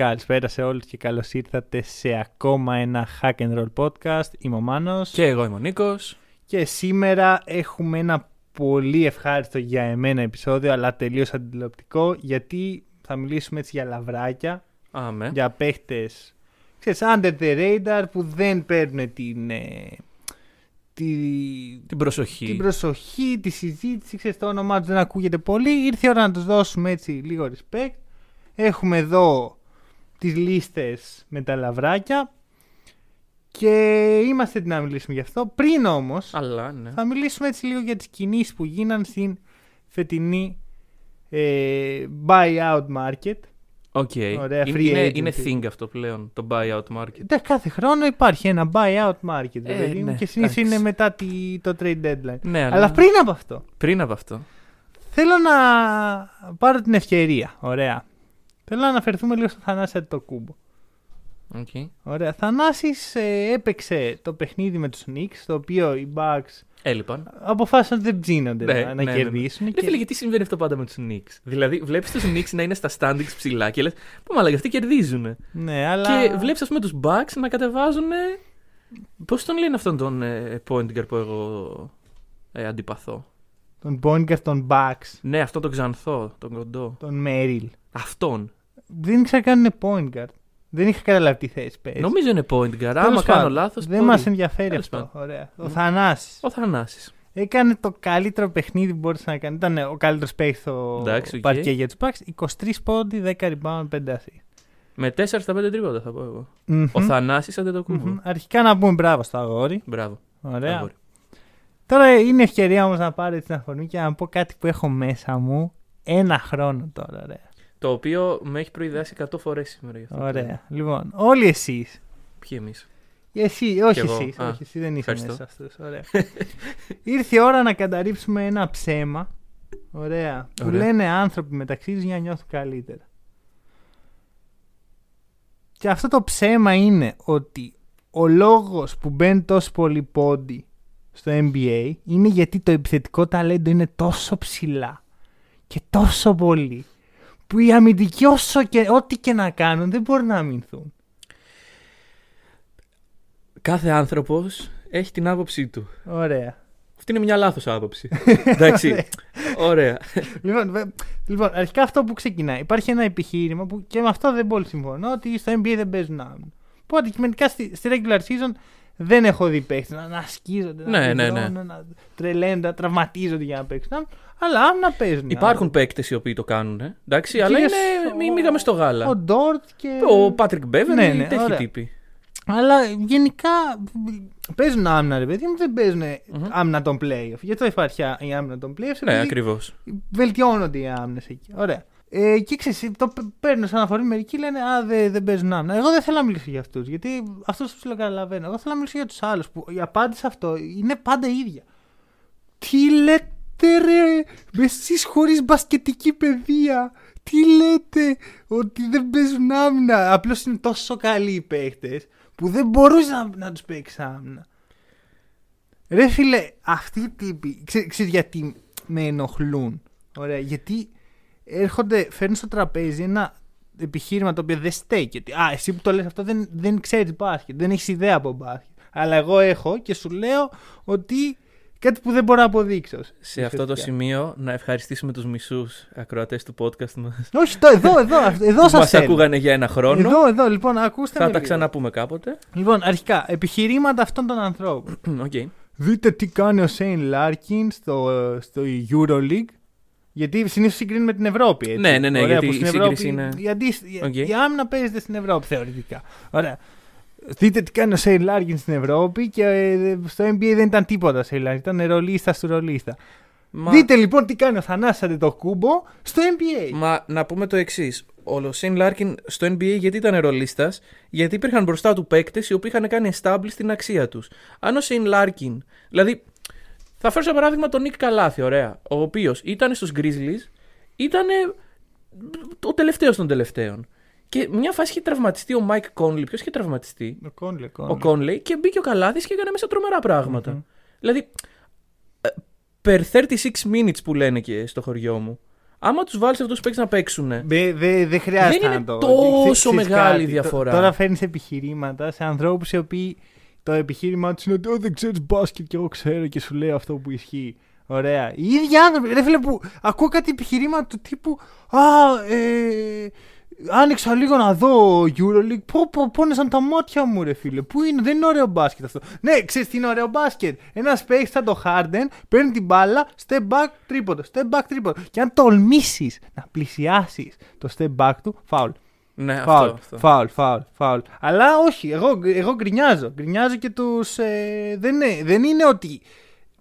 Καλησπέρα σε όλους και καλώς ήρθατε σε ακόμα ένα Hack and Roll podcast. Είμαι ο Μάνος Και εγώ είμαι ο Νίκος. και σήμερα έχουμε ένα πολύ ευχάριστο για εμένα επεισόδιο αλλά τελείως αντιληπτικό γιατί θα μιλήσουμε έτσι για λαβράκια, Άμε. για παίχτες ξέρεις, under the radar που δεν παίρνουν την, ε, τη, Την προσοχή. την προσοχή, τη συζήτηση, ξέρεις, το όνομά τους δεν ακούγεται πολύ. Ήρθε η ώρα να τους δώσουμε έτσι λίγο respect. Έχουμε εδώ τις λίστες με τα λαβράκια και είμαστε έτοιμοι να μιλήσουμε γι' αυτό. Πριν όμως Αλλά, ναι. θα μιλήσουμε έτσι λίγο για τις κινήσεις που γίναν στην φετινή ε, buyout market. OK. Ωραία, Είναι, free είναι, agency. είναι thing αυτό πλέον, το buyout market. Εντάξει, κάθε χρόνο υπάρχει ένα buyout market ρε Ε, παιδί μου, ναι, και συνήθως εντάξει. είναι μετά τη, το trade deadline. Ναι, αλλά, Αλλά πριν από αυτό, πριν από αυτό. Θέλω να πάρω την ευκαιρία. Ωραία. Θέλω να αναφερθούμε λίγο στο Θανάση Αντιτοκούμπο. Okay. Ωραία. Θανάσης ε, έπαιξε το παιχνίδι με τους Knicks, το οποίο οι Bucks Έλειπαν. αποφάσισαν ότι δεν ψήνονται Ναι, να, ναι, να ναι, ναι. κερδίσουν. Ρε και- φίλε, γιατί συμβαίνει αυτό πάντα με τους Knicks; Δηλαδή, βλέπεις τους Knicks να είναι στα standings ψηλά και λες: Πού μαλακά, αυτοί κερδίζουν. Ναι, αλλά... Και βλέπεις, ας πούμε, τους Bucks να κατεβάζουν. Πώς τον λένε αυτόν τον ε, point guard που εγώ ε, αντιπαθώ; Τον point guard, των Bucks, Ναι, αυτόν τον ξανθό, τον κοντό. τον Μέριλ. Αυτόν. Δεν ήξερα καν είναι point guard. Δεν είχα καταλάβει τι θέση παίζει. Νομίζω είναι point guard. Τέλος Άμα κάνω πάντων, λάθος. Δεν μας ενδιαφέρει Τέλος αυτό. πάντων. Ωραία. Ο Θανάσης Ο Θανάσης. έκανε το καλύτερο παιχνίδι που μπορούσε να κάνει. Ήταν ο καλύτερος παίκτης στο Εντάξει, οκ. παρκέ για τους Bucks. 23 πόντοι, 10 rebound, 5 assists. Με 4 στα 5 τρίποτα θα πω εγώ. Μμμ. Ο Θανάσης αντετοκούμπο. Μμμ. Αρχικά να πούμε μπράβο στο αγόρι. Μπράβο. Ωραία. αγόρι. Τώρα είναι ευκαιρία όμως να πάρω την αφορμή και να πω κάτι που έχω μέσα μου ένα χρόνο τώρα. Ωραία. Το οποίο με έχει προειδεάσει 100 φορές σήμερα γι' αυτό. ωραία. Λοιπόν, όλοι εσείς. Ποιοι εμείς; Εσύ, όχι εγώ. εσείς. Α, Όχι, εσύ δεν είσαι ευχαριστώ. μέσα σε αυτούς. Ωραία. Ήρθε η ώρα να καταρρύψουμε ένα ψέμα. Ωραία. Που Ωραία. λένε άνθρωποι μεταξύ τους για να νιώθουν καλύτερα. Και αυτό το ψέμα είναι ότι ο λόγος που μπαίνει τόσο πολύ πόντι στο NBA είναι γιατί το επιθετικό ταλέντο είναι τόσο ψηλά και τόσο πολύ που οι αμυντικοί όσο και ό,τι και να κάνουν δεν μπορούν να αμυνθούν. Κάθε άνθρωπος έχει την άποψή του. Ωραία. Αυτή είναι μια λάθος άποψη. Εντάξει. Ωραία. λοιπόν, βε- λοιπόν, αρχικά αυτό που ξεκινάει. Υπάρχει ένα επιχείρημα που και με αυτό δεν πολύ συμφωνώ ότι στο NBA δεν παίζουν άμυνα. Που αντικειμενικά στη, στη regular season δεν έχω δει παίχτε να, να σκίζονται, να, Ναι, ναι, πηδώνουν, ναι. να τρελαίνουν, να τραυματίζονται για να παίξουν άμυνα. Αλλά άμυνα παίζουν. Υπάρχουν παίκτες οι οποίοι το κάνουν. ε. Εντάξει, αλλά Κυρίως είναι. ο- Μην μίγαμε στο γάλα. Ο Ντόρτ και. Ο Πάτρικ Μπέβερ Ναι, ναι, ναι, τέτοιοι ωραία. τύποι. Αλλά γενικά παίζουν άμυνα, ρε παιδί μου, δεν παίζουν άμυνα των playoff. Γι' αυτό υπάρχει η άμυνα των playoff. Ναι, επειδή ακριβώς. βελτιώνονται οι άμυνες εκεί. Ωραία. Ε, και ξέρεις, το π- παίρνω σαν αναφορή. Μερικοί λένε Α, δεν δεν παίζουν άμυνα. Εγώ δεν θέλω να μιλήσω για αυτούς. Γιατί αυτού τους καταλαβαίνω. Εγώ θέλω να μιλήσω για τους άλλους. Που η απάντηση σε αυτό είναι πάντα η ίδια. Τι λέτε, ρε, με εσείς χωρίς μπασκετική παιδεία. Τι λέτε, ότι δεν παίζουν άμυνα. Απλώς είναι τόσο καλοί οι παίχτες που δεν μπορούσε να, να τους παίξεις άμυνα. Ρε φίλε, αυτοί οι τύποι, ξέ, ξέρεις γιατί με ενοχλούν. Ωραία, γιατί έρχονται, φέρνουν στο τραπέζι ένα επιχείρημα το οποίο δεν στέκει. Ότι, Α, εσύ που το λες αυτό δεν, δεν ξέρεις μπάσκετ, δεν έχεις ιδέα από μπάσκετ. Αλλά εγώ έχω και σου λέω ότι κάτι που δεν μπορώ να αποδείξω. Σε αυτό το Ουσιαστικά. σημείο να ευχαριστήσουμε τους μισούς ακροατές του podcast μας. Όχι, το, εδώ, εδώ, αυτό- εδώ Που σας μας θέλω. ακούγανε για ένα χρόνο. Εδώ, εδώ, λοιπόν, ακούστε Θα με τα λίγο. ξαναπούμε κάποτε. Λοιπόν, αρχικά, επιχειρήματα αυτών των ανθρώπων. Οκ. Δείτε τι κάνει ο Σέιν Λάρκιν στο, στο Euroleague. Γιατί συνήθως συγκρίνουμε την Ευρώπη. Έτσι. Ναι, ναι, ναι, Ωραία, γιατί που η στην σύγκριση Ευρώπη, είναι- Η, αντίσ- η- Οκ. η άμυνα παίζεται στην Ευρώπη θεωρητικά. Ωραία. Δείτε τι κάνει ο Σέιν Λάρκιν στην Ευρώπη και ε, στο NBA δεν ήταν τίποτα ο Σέιν Λάρκιν. Ήταν ρολίστας του ρολίστα. Μα, Δείτε λοιπόν τι κάνει ο Θανάσης Αντετοκούνμπο στο NBA. μα να πούμε το εξής. ο Σέιν Λάρκιν στο NBA γιατί ήταν ρολίστας, γιατί υπήρχαν μπροστά του παίκτες οι οποίοι είχαν κάνει establish την αξία τους. Αν ο Σέιν Λάρκιν. Δηλαδή, θα φέρω σαν παράδειγμα τον Νικ Καλάθη, ωραία. Ο οποίος ήταν στους Grizzlies, ήταν ο τελευταίο των τελευταίων. Και μια φάση είχε τραυματιστεί ο Μάικ Κόνλι. Ποιος είχε τραυματιστεί, Ο Κόνλε, ο Κόνλι, και μπήκε ο Καλάθης και έκανε μέσα τρομερά πράγματα. Δηλαδή, ε, per 36 minutes που λένε και στο χωριό μου. Άμα τους βάλεις αυτούς του παίξεις να παίξουν. Δεν δε, δε χρειάζεται Δεν να είναι το. τόσο Ξέρεις μεγάλη κάτι, διαφορά. τ- Τώρα φέρνεις επιχειρήματα σε ανθρώπους οι οποίοι το επιχείρημά τους είναι ότι «Ω, δεν ξέρεις μπάσκετ και εγώ ξέρω και σου λέω αυτό που ισχύει. Ωραία. Οι ίδιοι άνθρωποι, ρε φίλε, που ακούω κάτι επιχειρήμα του τύπου Α, ε, άνοιξα λίγο να δω Euroleague. Πω, πω, πόνεσαν τα μάτια μου, ρε φίλε. Πού είναι, δεν είναι ωραίο μπάσκετ αυτό. Ναι, ξέρεις τι είναι ωραίο μπάσκετ; Ένας παίχτης σαν το Harden παίρνει την μπάλα, step back, τρίποντο, step back, τρίποντο. Και αν τολμήσεις να πλησιάσεις το step back του, foul. Ναι, Φάουλ, αυτό. αυτό. φάουλ, φάουλ, φάουλ. Αλλά όχι, εγώ, εγώ γκρινιάζω. Γκρινιάζω και τους. Ε, δεν, είναι, δεν είναι ότι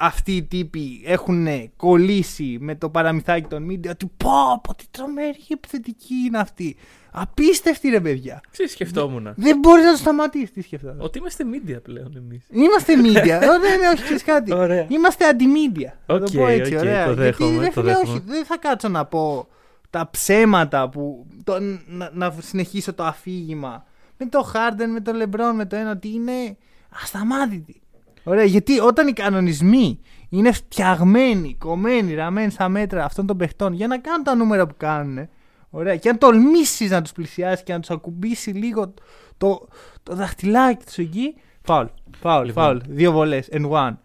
αυτοί οι τύποι έχουν κολλήσει με το παραμυθάκι των media ότι πω, πω τι τρομερή επιθετική είναι αυτή. Απίστευτη ρε παιδιά. Ξέρεις, σκεφτόμουν. Δεν μπορεί να το σταματήσεις. Τι σκεφτόμουν. Ότι είμαστε media πλέον εμείς. Είμαστε media. Ε, ναι, ναι, όχι, ξέρεις κάτι. Ωραία. Είμαστε αντι-media. Θα το Οκ, πω έτσι, οκ, ωραία. το δέχομαι, Γιατί, ρε το φίλε, δέχομαι. όχι, δεν θα κάτσω να πω τα ψέματα που. Το, να, να συνεχίσω το αφήγημα με το Harden, με το LeBron, με το ένα ότι είναι ασταμάτητη. Ωραία, γιατί όταν οι κανονισμοί είναι φτιαγμένοι, κομμένοι, ραμμένοι στα μέτρα αυτών των παιχτών για να κάνουν τα νούμερα που κάνουν. Ωραία, και αν τολμήσεις να τους πλησιάσεις και να τους ακουμπήσει λίγο το, το δαχτυλάκι τους εκεί. Φάουλ. Φάουλ, Λοιπόν. φάουλ. Δύο βολές. And one.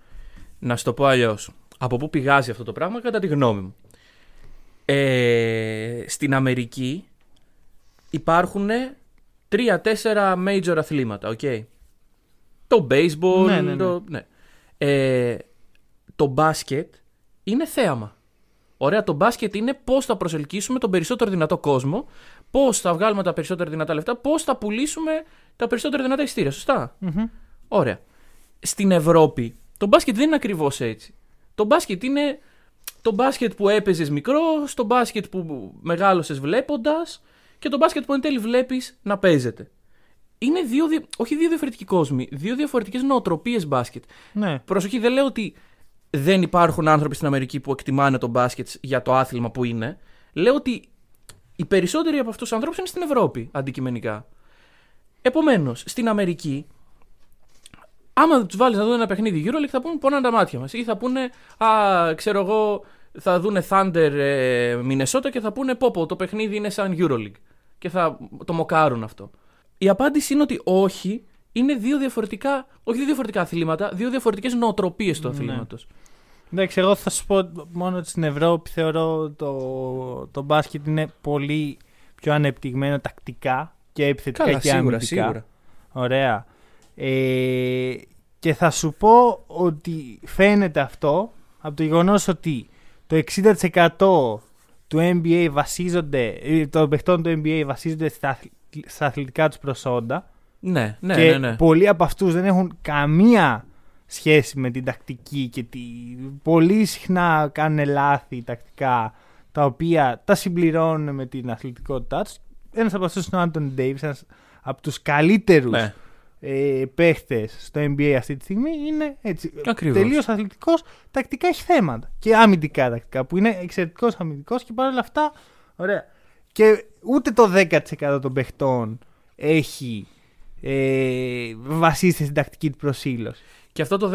Να σου το πω αλλιώς. Από πού πηγάζει αυτό το πράγμα, κατά τη γνώμη μου. Ε, στην Αμερική υπάρχουν τρία-τέσσερα major αθλήματα, οκ. Το baseball, Ναι, ναι, ναι. Το, ναι. Ε, το μπάσκετ είναι θέαμα. Ωραία, το μπάσκετ είναι πώς θα προσελκύσουμε τον περισσότερο δυνατό κόσμο, πώς θα βγάλουμε τα περισσότερα δυνατά λεφτά, πώς θα πουλήσουμε τα περισσότερα δυνατά εισιτήρια. Σωστά; Μμμ. Ωραία. Στην Ευρώπη το μπάσκετ δεν είναι ακριβώς έτσι. Το μπάσκετ είναι το μπάσκετ που έπαιζες μικρό, το μπάσκετ που μεγάλωσες βλέποντας και το μπάσκετ που εν τέλει βλέπεις να παίζεται. Είναι δύο, δια- όχι δύο διαφορετικοί κόσμοι, δύο διαφορετικές νοοτροπίες μπάσκετ. Ναι. Προσοχή, δεν λέω ότι δεν υπάρχουν άνθρωποι στην Αμερική που εκτιμάνε το μπάσκετ για το άθλημα που είναι. Λέω ότι οι περισσότεροι από αυτούς τους ανθρώπους είναι στην Ευρώπη αντικειμενικά. Επομένως, στην Αμερική, άμα τους βάλεις να δουν ένα παιχνίδι EuroLeague, θα πούνε πονάνε τα μάτια μας. Ή θα πούνε, Α, ξέρω εγώ, θα δούνε Thunder ε, Minnesota και θα πούνε Πω, πω, το παιχνίδι είναι σαν EuroLeague. Και θα το μοκάρουν αυτό. Η απάντηση είναι ότι όχι, είναι δύο διαφορετικά, όχι δύο διαφορετικά αθλήματα, δύο διαφορετικές νοοτροπίες του Ναι. αθλήματος. Εντάξει, εγώ θα σου πω μόνο ότι στην Ευρώπη θεωρώ το, το μπάσκετ είναι πολύ πιο ανεπτυγμένο τακτικά και επιθετικά Καλά, και σίγουρα, αμυντικά. σίγουρα. Ωραία. Ε, και θα σου πω ότι φαίνεται αυτό από το γεγονός ότι το 60% του NBA βασίζονται, ε, των παιχτών του NBA βασίζονται στα, αθλ- στα αθλητικά τους προσόντα Ναι, ναι, και ναι. ναι. πολλοί από αυτούς δεν έχουν καμία σχέση με την τακτική και τη... πολύ συχνά κάνουν λάθη τακτικά τα οποία τα συμπληρώνουν με την αθλητικότητά τους. Ένας από αυτούς είναι ο Άντων Ντέιβις, ένας από τους καλύτερους ναι. ε, παίχτες στο NBA αυτή τη στιγμή είναι έτσι. Ακριβώς. Τελείως αθλητικός, τακτικά έχει θέματα. Και αμυντικά τακτικά που είναι εξαιρετικός αμυντικός και παρόλα αυτά ωραία. Και ούτε το 10% των παιχτών έχει ε, βασίζεται στην τακτική του προσήλωση. Και αυτό το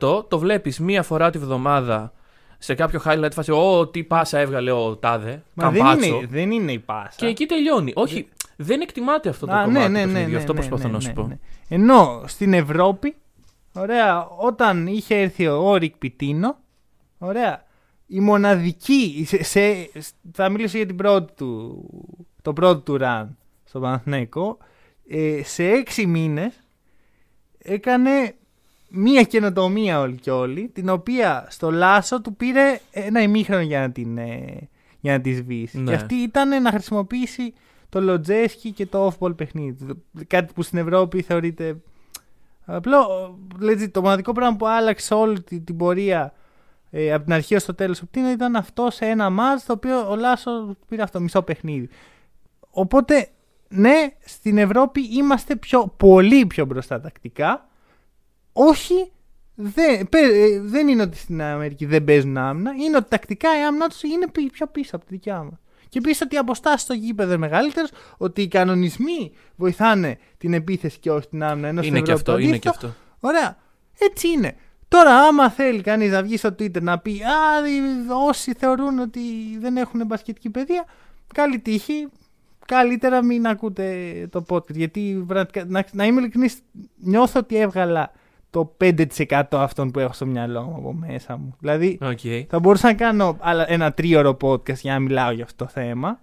10% το βλέπεις μία φορά τη βδομάδα σε κάποιο highlight φάση. Ω, τι πάσα έβγαλε ο Τάδε. Μα δεν Καμπάτσο. είναι, δεν είναι η πάσα. Και εκεί τελειώνει. Όχι, δεν εκτιμάται αυτό το Α, κομμάτι ναι, ναι, του ναι, παιχνιδιού. ναι, Αυτό ναι, προσπαθώ ναι, να σου ναι, πω. ναι. Ενώ στην Ευρώπη, ωραία, όταν είχε έρθει ο Ρικ Πιτίνο, ωραία, η μοναδική, σε, σε- θα μιλήσω για την πρώτη του, το πρώτο του run στο Παναθηναϊκό, ε, σε έξι μήνες έκανε μία καινοτομία όλη και όλη, την οποία στο Λάσο του πήρε ένα ημίχρονο για να την, ε, για να τη σβήσει. Ναι. Και αυτή ήταν να χρησιμοποιήσει το Λοτζέσκι και το off-ball παιχνίδι. Κάτι που στην Ευρώπη θεωρείται απλό. legit, το μοναδικό πράγμα που άλλαξε όλη την, την πορεία ε, από την αρχή ως το τέλος του Πτήνα ήταν αυτό σε ένα μάτς το οποίο ο Λάσο πήρε αυτό μισό παιχνίδι. Οπότε, ναι, στην Ευρώπη είμαστε πιο, πολύ πιο μπροστά τακτικά. Όχι, δεν, πε- ε, δεν είναι ότι στην Αμερική δεν παίζουν άμυνα. Είναι ότι τακτικά η άμυνα τους είναι πι- πιο πίσω από τη δικιά μας. Και επίσης ότι οι αποστάσεις στο γήπεδο είναι μεγαλύτερες, ότι οι κανονισμοί βοηθάνε την επίθεση και όχι την άμυνα. Ενώ στην Είναι και Ευρώπη το αυτό, είναι και αντίθετο. αυτό. Ωραία. Έτσι είναι. Τώρα, άμα θέλει κανείς να βγει στο Twitter να πει Α, οι- όσοι θεωρούν ότι δεν έχουν μπασκετική παιδεία, καλή τύχη. Καλύτερα μην ακούτε το podcast. Γιατί πραγματικά, να, να είμαι ειλικρινής, νιώθω ότι έβγαλα το 5% αυτών που έχω στο μυαλό μου από μέσα μου. Δηλαδή, Οκ. θα μπορούσα να κάνω άλλα- ένα τρίωρο podcast για να μιλάω για αυτό το θέμα.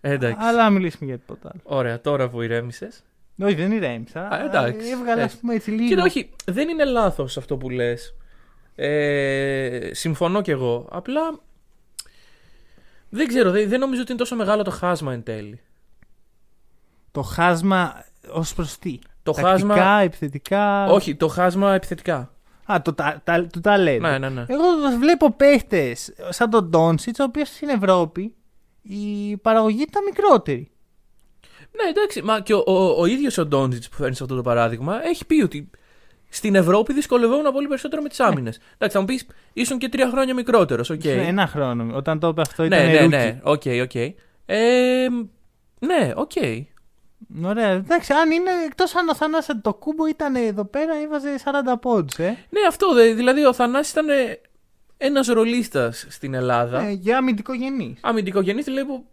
Εντάξει. Αλλά να μιλήσουμε για τίποτα άλλο. Ωραία, τώρα που ηρέμησες. Όχι, δεν ηρέμησα. Α, εντάξει. Έβγαλα, ας Έτσι. πούμε, έτσι λίγο. Κοίτα, όχι, δεν είναι λάθος αυτό που λες. Ε, συμφωνώ κι εγώ. Απλά. Δεν ξέρω, δεν, δεν νομίζω ότι είναι τόσο μεγάλο το χάσμα εν τέλει. Το χάσμα ως προς τι; Το Τακτικά, χάσμα. επιθετικά; Όχι, το χάσμα επιθετικά. Α, το, τα, τα, το ταλέντο. Ναι, ναι, ναι. Εγώ βλέπω παίχτες σαν τον Ντόνσιτ, ο οποίος στην Ευρώπη η παραγωγή ήταν μικρότερη. Ναι, εντάξει, μα και ο, ο, ο ίδιος ο Ντόντζιτς που φέρνει σε αυτό το παράδειγμα έχει πει ότι στην Ευρώπη δυσκολευόμουν πολύ περισσότερο με τις άμυνες. Εντάξει, θα μου πεις, ήσουν και τρία χρόνια μικρότερος, οκ. Σε Ένα χρόνο. Όταν το είπε αυτό ήταν Ναι, ναι, rookie. ναι, OK, OK. Ε, ναι, οκ. Ωραία, εντάξει, αν είναι εκτός αν ο Θανάσης Αντετοκούμπο ήταν εδώ πέρα, έβαζε 40 πόντους. Ε. Ναι, αυτό δε, δηλαδή ο Θανάσης ήταν ένας ρολίστας στην Ελλάδα. Ε, για αμυντικογενή. Αμυντικογενή, δηλαδή που.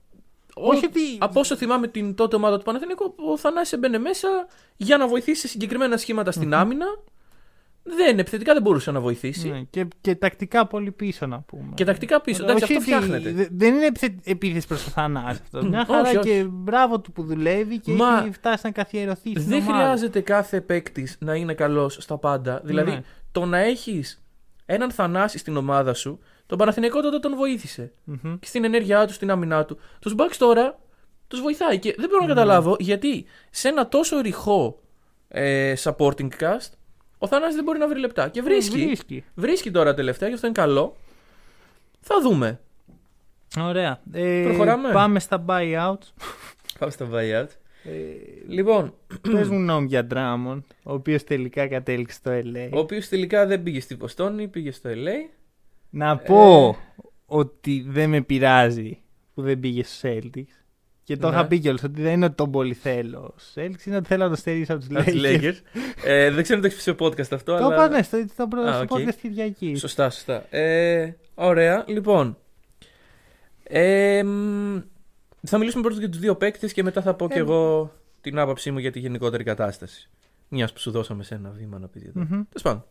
Όχι ό- ότι- Από όσο θυμάμαι την τότε ομάδα του Παναθηναϊκού, ο Θανάσης έμπαινε μέσα για να βοηθήσει σε συγκεκριμένα σχήματα στην άμυνα. Δεν, επιθετικά δεν μπορούσε να βοηθήσει. Ναι, και, και τακτικά πολύ πίσω να πούμε. Και τακτικά πίσω. Εντάξει, Όχι αυτό ότι- φτιάχνεται. δε- Δεν είναι επιθε- επίθεση προς το Θανάση αυτό. Μια Όχι, χαρά όχι. και μπράβο του που δουλεύει και Μα έχει φτάσει να καθιερωθεί. στην Δεν ομάδα. χρειάζεται κάθε παίκτης να είναι καλός στα πάντα. Δηλαδή, Ναι. το να έχεις έναν Θανάση στην ομάδα σου, τον Παναθηναϊκό τότε τον βοήθησε. Μμμ. Και στην ενέργειά του, στην άμυνά του. Τους Bucks τώρα τους βοηθάει. Και δεν μπορώ να καταλάβω γιατί σε ένα τόσο ρηχό ε, supporting cast ο Θανάσης δεν μπορεί να βρει λεπτά. Και βρίσκει. Ε, βρίσκει. Βρίσκει τώρα τελευταία και αυτό είναι καλό. Θα δούμε. Ωραία. Ε, Προχωράμε. Πάμε στα buyouts. Πάμε στο buyout. Λοιπόν, Πες μου νόμο για Drummond, ο οποίος τελικά κατέληξε στο LA. ο οποίος τελικά δεν πήγε στη Βοστόνη, πήγε στο LA. Να πω Ε. ότι δεν με πειράζει που δεν πήγε στους Celtics. Και το Ναι. είχα πει κιόλας ότι δεν είναι ότι τον πολύ θέλω στους Celtics, είναι ότι θέλω να το στερήσω από τους Από τους Lakers. Lakers. ε, δεν ξέρω αν το έχεις πει στο podcast αυτό. Το αλλά... είπα ναι, στο, στο, προ- Α, στο OK. podcast Κυριακή. Σωστά, σωστά. Ε, ωραία, λοιπόν. Ε, μ, θα μιλήσουμε πρώτα για τους δύο παίκτες και μετά θα πω και Ε, εγώ την άποψή μου για τη γενικότερη κατάσταση. Μιας που σου δώσαμε σε ένα βήμα να πεις εδώ. Μμμ. Τέλος πάντων.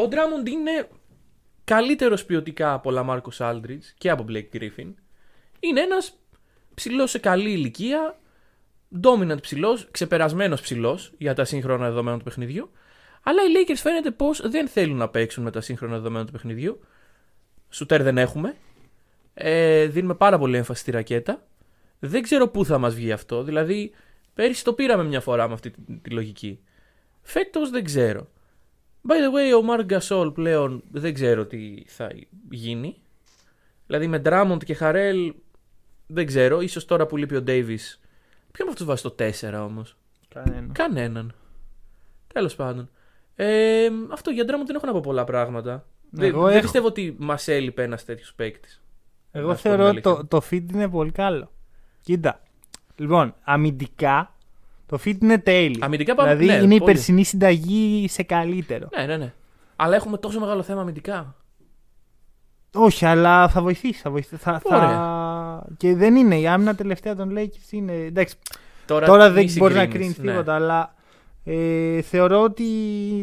Ε, ο Drummond είναι καλύτερος ποιοτικά από LaMarcus Aldridge και από Blake Griffin. Είναι ένας ψηλός σε καλή ηλικία, dominant ψηλός, ξεπερασμένος ψηλός για τα σύγχρονα δεδομένα του παιχνιδιού. Αλλά οι Lakers φαίνεται πως δεν θέλουν να παίξουν με τα σύγχρονα δεδομένα του παιχνιδιού. Σουτέρ δεν έχουμε. Ε, δίνουμε πάρα πολύ έμφαση στη ρακέτα. Δεν ξέρω πού θα μας βγει αυτό. Δηλαδή, πέρυσι το πήραμε μια φορά με αυτή τη, τη λογική. Φέτος δεν ξέρω. By the way, ο Mark Gasol πλέον δεν ξέρω τι θα γίνει. Δηλαδή με Drummond και Χαρέλ δεν ξέρω. Ίσως τώρα που λείπει ο Davis. Ποιον από αυτούς βάζει το 4 όμως; Κανένα. Κανέναν. Τέλος πάντων. Ε, αυτό για Drummond δεν έχω να πω πολλά πράγματα. Δεν, Εγώ δεν έχω. πιστεύω ότι μας έλειπε ένας τέτοιος παίκτης. Εγώ Να σου πω θεωρώ την ότι το, αλήθεια. το fit είναι πολύ καλό. Κοίτα. Λοιπόν, αμυντικά το fit είναι τέλειο. Αμυντικά πάμε- Δηλαδή ναι, είναι η πολύ. περσινή συνταγή σε καλύτερο. Ναι, ναι, ναι. Αλλά έχουμε τόσο μεγάλο θέμα αμυντικά. Όχι, αλλά θα βοηθήσει. Θα βοηθήσει θα, θα... Ωραία. Και δεν είναι. Η άμυνα τελευταία των Lakers είναι. Εντάξει, Τώρα, τώρα μη δεν μπορεί να συγκρίνεις, κρίνεις ναι. τίποτα, αλλά ε, θεωρώ ότι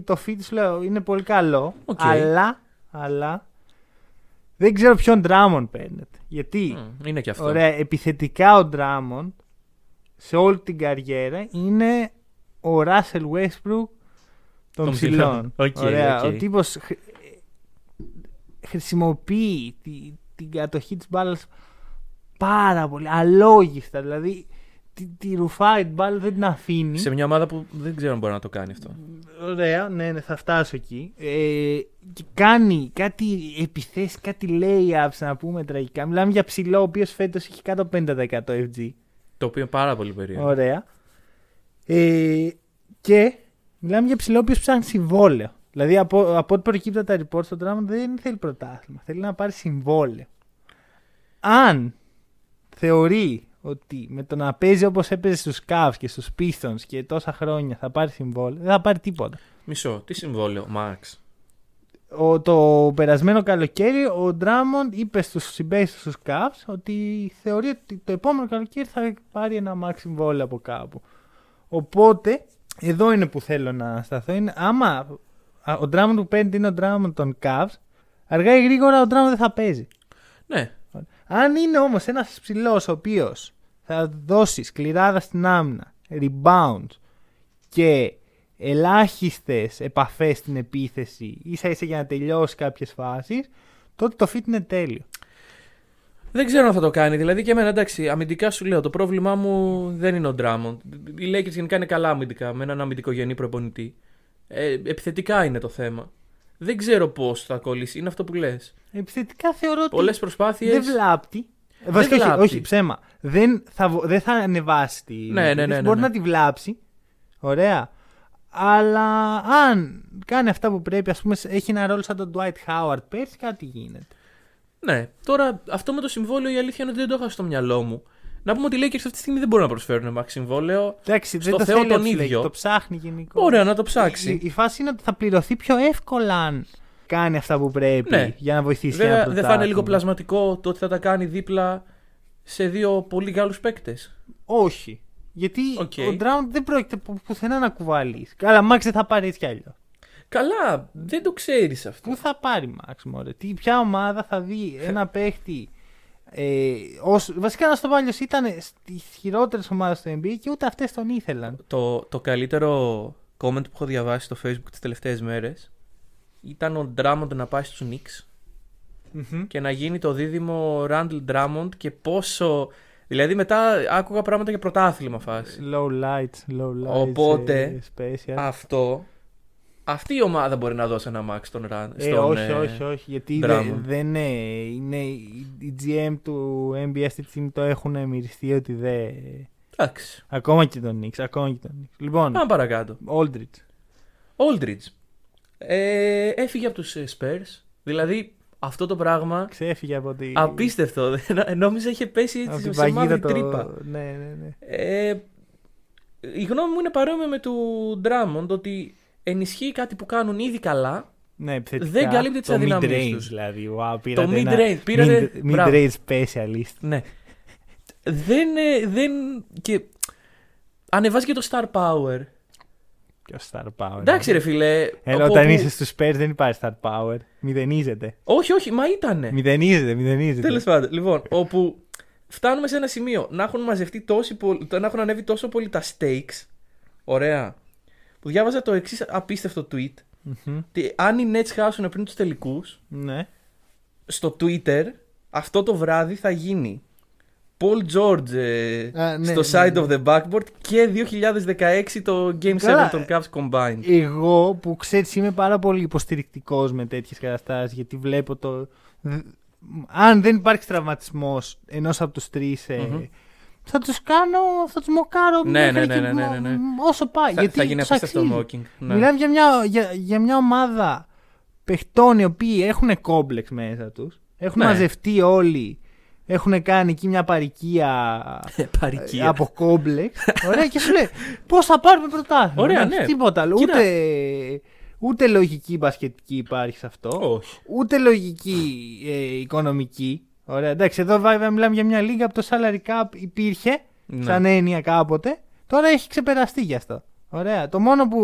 το fit σου λέω είναι πολύ καλό. Οκ. Αλλά, αλλά δεν ξέρω ποιον Drummond παίρνετε. Γιατί; Μμ, είναι και αυτό. Ωραία, επιθετικά ο Drummond σε όλη την καριέρα είναι ο Russell Westbrook των Των ψηλών. ψηλών. Οκ, Ωραία, οκ. ο τύπος χρ- χρησιμοποιεί τη, την κατοχή της μπάλας πάρα πολύ, αλόγιστα. Δηλαδή τη, τη ρουφάει την μπάλα, δεν την αφήνει. Σε μια ομάδα που δεν ξέρω αν μπορεί να το κάνει αυτό. Ωραία, ναι, ναι, θα φτάσω εκεί. Ε, και κάνει κάτι επιθέσεις, κάτι layups να πούμε τραγικά. Μιλάμε για ψηλό, ο οποίος φέτος έχει κάτω από 50% FG. Το οποίο είναι πάρα πολύ περίεργο. Ωραία. Ε, και μιλάμε για ψηλό, ο οποίο ψάχνει συμβόλαιο. Δηλαδή από, από ό,τι προκύπτει από τα reports στο Drummond δεν θέλει πρωτάθλημα. Θέλει να πάρει συμβόλαιο. Αν θεωρεί ότι με το να παίζει όπως έπαιζε στους Cavs και στους Pistons και τόσα χρόνια θα πάρει συμβόλαιο, δεν θα πάρει τίποτα. Μισό, τι συμβόλαιο, Max; Ο, το περασμένο καλοκαίρι ο Drummond είπε στους συμπαίκτες του στους Cavs ότι θεωρεί ότι το επόμενο καλοκαίρι θα πάρει ένα max συμβόλαιο από κάπου. Οπότε, εδώ είναι που θέλω να σταθώ. Είναι, άμα α, ο Drummond που παίρνει είναι ο Drummond των Cavs, αργά ή γρήγορα ο Drummond δεν θα παίζει. Ναι, Αν είναι όμως ένας ψηλός ο οποίος θα δώσει σκληράδα στην άμυνα, rebounds και ελάχιστες επαφές στην επίθεση ίσα ίσα για να τελειώσει κάποιες φάσεις, τότε το fit είναι τέλειο. δεν ξέρω αν θα το κάνει. Δηλαδή και εμένα, εντάξει, αμυντικά σου λέω, το πρόβλημά μου δεν είναι ο Drummond. Οι Lakers γενικά είναι καλά αμυντικά, με έναν αμυντικογενή προπονητή. Ε, επιθετικά είναι το θέμα. Δεν ξέρω πώς θα κολλήσει. Είναι αυτό που λες. Επιθετικά θεωρώ ότι Πολλές προσπάθειες. δεν βλάπτει. Ε, Βασικά, όχι, βλάπτει. όχι, ψέμα. Δεν θα, βο- δεν θα ανεβάσει τη. Ναι, ναι, ναι, ναι, Μπορεί ναι. να τη βλάψει. Ωραία. Αλλά αν κάνει αυτά που πρέπει, ας πούμε, έχει ένα ρόλο σαν τον Dwight Howard πέρσι, κάτι γίνεται. Ναι, τώρα αυτό με το συμβόλαιο η αλήθεια είναι ότι δεν το είχα στο μυαλό μου. Να πούμε ότι οι Lakers αυτή τη στιγμή δεν μπορούν να προσφέρουν max συμβόλαιο. Εντάξει, Στο δεν το Θεό θέλει τον ο Slake, ίδιο. Το ψάχνει γενικώ. Ωραία, να το ψάξει. Η, η φάση είναι ότι θα πληρωθεί πιο εύκολα αν κάνει αυτά που πρέπει Ναι. για να βοηθήσει Βέβαια, ένα δεν θα είναι λίγο πρωτάθλημα. πλασματικό το ότι θα τα κάνει δίπλα σε δύο πολύ Γάλλους παίκτες. Όχι. Γιατί Οκ. ο Ντράουντ δεν πρόκειται που- πουθενά να κουβαλήσει. Καλά, Μάξ δεν θα πάρει έτσι κι αλλιώς. Καλά, δεν το ξέρεις αυτό. Πού θα πάρει Μάξ, μωρέ; Τι, ποια ομάδα θα δει ένα παίχτη. Ε, ως, βασικά ένα στο Βάλιο ήταν στις χειρότερες ομάδες του NBA και ούτε αυτές τον ήθελαν. Το, το καλύτερο comment που έχω διαβάσει στο facebook τις τελευταίες μέρες ήταν ο Drummond να πάει στους Knicks και να γίνει το δίδυμο Randall Drummond και πόσο... Δηλαδή μετά άκουγα πράγματα για πρωτάθλημα φάση. Low lights, low lights. Οπότε, ε, special. Αυτό, αυτή η ομάδα μπορεί να δώσει ένα max στον Rand. Ε, στον, όχι, ε, όχι, όχι. Γιατί Drummond. δεν δεν είναι, είναι. Οι GM του NBA αυτή τη στιγμή το έχουν μυριστεί ότι δεν. Εντάξει. Ακόμα και τον Knicks, ακόμα και τον Knicks. Λοιπόν, Πάμε παρακάτω. Aldridge. Aldridge. Ε, έφυγε από τους ε, Spurs. Δηλαδή αυτό το πράγμα Ξέφυγε από τη. απίστευτο. Νόμιζα είχε πέσει από έτσι την σε μαύρη παγίδα το... τρύπα. Ναι, ναι, ναι. Ε, η γνώμη μου είναι παρόμοια με του Drummond ότι ενισχύει κάτι που κάνουν ήδη καλά. Ναι, επιθετικά. Δεν καλύπτει τις το αδυναμίες mid-range, τους. Δηλαδή, wow, πήρατε Το ένα mid-range, πήρατε- mid- μπράβο. mid-range specialist. Ναι. δεν, ε, δεν. και. Ανεβάζει και το star power. Ποιο star power. Εντάξει, ρε φιλέ. Έλα, από όταν όπου- είσαι στους Spurs δεν υπάρχει star power. Μηδενίζεται. Όχι, όχι, μα ήτανε. Μηδενίζεται, μηδενίζεται. Τέλος πάντων. Λοιπόν, όπου φτάνουμε σε ένα σημείο να έχουν μαζευτεί τόσοι, πο- να έχουν ανέβει τόσο πολύ τα stakes. Ωραία. Που διάβαζα το εξής απίστευτο tweet. Μμμ. ότι αν οι Nets χάσουν πριν τους τελικούς, Ναι. στο Twitter αυτό το βράδυ θα γίνει Paul George ε, Α, ναι, στο ναι, side ναι. of the backboard και 2016 το Game 7 Καλά. των Cavs combined. Εγώ που ξέρεις είμαι πάρα πολύ υποστηρικτικός με τέτοιες καταστάσεις γιατί βλέπω το... δ- Αν δεν υπάρχει τραυματισμός ενός από τους τρεις ε, Μμμ. θα τους κάνω, θα τους μοκάρω Ναι, μέχρι ναι, και ναι, ναι, ναι, ναι. όσο πάει. θα, γιατί θα γίνει τους απίστευτο αξίζει. mocking. Ναι. Μιλάμε για μια, για, για μια ομάδα παιχτών οι οποίοι έχουν κόμπλεξ μέσα τους. Έχουν Ναι. μαζευτεί όλοι. Έχουν κάνει εκεί μια παρικία Παρικία. ε, από κόμπλεξ. Ωραία, και σου λέει πώς θα πάρουμε πρωτάθλημα. Ωραία, Εντάξει, ναι. Τίποτα άλλο. Κοίτα. Ούτε, ούτε λογική μπασκετική υπάρχει σε αυτό. Όχι. Ούτε λογική ε, οικονομική. Ωραία, εντάξει, εδώ βέβαια μιλάμε για μια λίγα που το salary cap υπήρχε Ναι. σαν έννοια κάποτε. Τώρα έχει ξεπεραστεί γι' αυτό. Ωραία. Το μόνο που,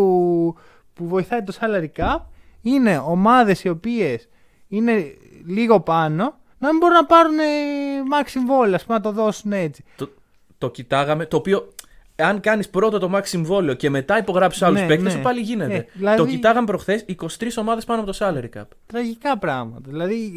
που βοηθάει το salary cap είναι ομάδες οι οποίες είναι λίγο πάνω να μην μπορούν να πάρουν ε, max συμβόλαια, ας πούμε, να το δώσουν έτσι. Το, το κοιτάγαμε. Το οποίο, αν κάνεις πρώτο το max συμβόλαιο και μετά υπογράψεις άλλους Ναι, παίκτες, ναι. σου πάλι γίνεται. Ε, δηλαδή- Το κοιτάγαμε προχθές 23 ομάδες πάνω από το salary cap. Τραγικά πράγματα. Δηλαδή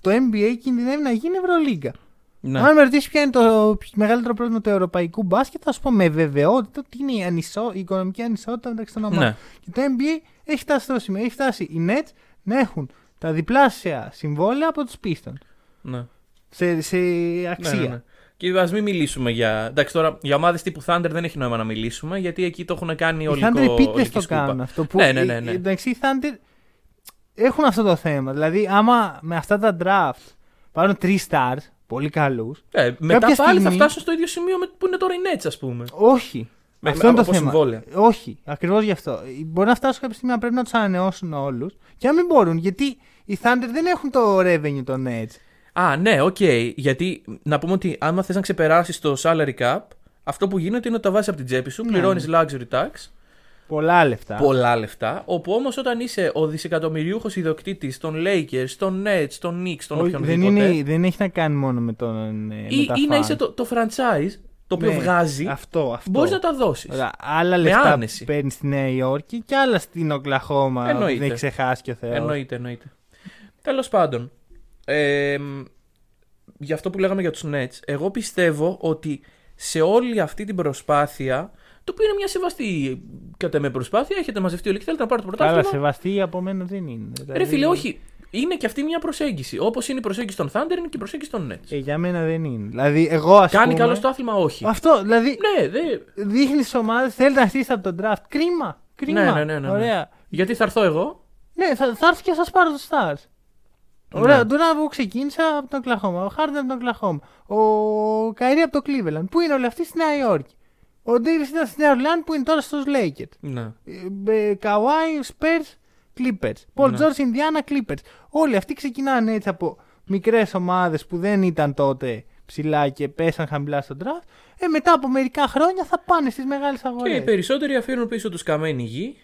το NBA κινδυνεύει να γίνει Ευρωλίγκα. Ναι. Αν με ρωτήσεις ποιο είναι το μεγαλύτερο πρόβλημα του ευρωπαϊκού μπάσκετ, θα σου πω με βεβαιότητα ότι είναι η, ανισό, η οικονομική ανισότητα μεταξύ των ομάδων. Ναι. Και το NBA έχει φτάσει στο σημείο. Έχει φτάσει οι Nets να έχουν τα διπλάσια συμβόλαια από τους Pistons. Ναι. Σε, σε αξία. Ναι, ναι, ναι. Και ας μην μιλήσουμε για. Εντάξει, τώρα για ομάδες τύπου Thunder δεν έχει νόημα να μιλήσουμε γιατί εκεί το έχουν κάνει Οι όλοι Thunder επίτηδες ολική το σκούπα. κάνουν αυτό. Που Ναι, ναι, ναι, ναι. ε, Εντάξει, οι Thunder έχουν αυτό το θέμα. Δηλαδή, άμα με αυτά τα draft πάρουν 3 stars, πολύ καλούς. Ε, μετά Κάποια πάλι θα στιγμή- φτάσουν στο ίδιο σημείο με, που είναι τώρα οι Nets, ας πούμε. Όχι. Με- αυτό είναι το από θέμα. συμβόλαια. Όχι, ακριβώς γι' αυτό. Μπορεί να φτάσουν κάποια στιγμή να πρέπει να τους ανανεώσουν όλους και να μην μπορούν γιατί οι Thunder δεν έχουν το revenue των Nets. Α, ναι, οκ. Γιατί να πούμε ότι άμα θες να ξεπεράσεις το salary cap, αυτό που γίνεται είναι ότι τα βάζεις από την τσέπη σου, Ναι, πληρώνεις luxury tax, Πολλά λεφτά. πολλά λεφτά. Όπου όμως όταν είσαι ο δισεκατομμυριούχος ιδιοκτήτης των Lakers, των Nets, των Knicks, των Όχι, δεν, οποιονδήποτε. είναι, δεν έχει να κάνει μόνο με τον. ε, ή, με τα ή να fans. είσαι το, το franchise το οποίο Ναι, βγάζει, Αυτό, αυτό. μπορείς να τα δώσεις. Ωραία, άλλα λεφτά άνεση. παίρνεις στη Νέα Υόρκη και άλλα στην Οκλαχώμα. που Εννοείται. Δεν έχει ξεχάσεις και ο Θεός. Εννοείται, εννοείται. Τέλος πάντων, ε, για αυτό που λέγαμε για τους Nets, εγώ πιστεύω ότι σε όλη αυτή την προσπάθεια, το οποίο είναι μια σεβαστή κατά με προσπάθεια, έχετε μαζευτεί όλοι και θέλετε να πάρετε το Καλά, πρωτάθλημα. σεβαστή από μένα δεν είναι. Ρε Δηλαδή, φίλε, όχι. Είναι και αυτή μια προσέγγιση. Όπως είναι η προσέγγιση των Thunder, είναι και η προσέγγιση των Nets. Ε, για μένα δεν είναι. Δηλαδή, εγώ ας Κάνει πούμε. καλό το άθλημα, όχι. Αυτό, δηλαδή. Ναι, δε... Δείχνεις ομάδες, θέλετε να χτίσετε από τον draft. Κρίμα. Κρίμα. Ναι, ναι, ναι, ναι, ναι. Ωραία. Γιατί θα έρθω εγώ. Ναι, θα, θα έρθεις και θα σας πάρω το Stars. Ναι. Ωραία, τώρα που ξεκίνησα από τον Κλαχώμα, ο Χάρντεν από τον Κλαχώμα, ο Kyrie από το Cleveland, που είναι όλοι αυτοί; Στη Νέα Υόρκη. Ο Ντέιβις ήταν στη Νέα Ορλάνη που είναι τώρα στους Lakers. Ναι. Ε, Kawhi, Spurs, Clippers. Paul Ναι. George, Indiana, Clippers. Όλοι αυτοί ξεκινάνε έτσι από μικρές ομάδες που δεν ήταν τότε ψηλά και πέσαν χαμηλά στον draft. Ε, μετά από μερικά χρόνια θα πάνε στις μεγάλες Και αγορές. οι περισσότεροι αφήνουν πίσω τους καμένη γη.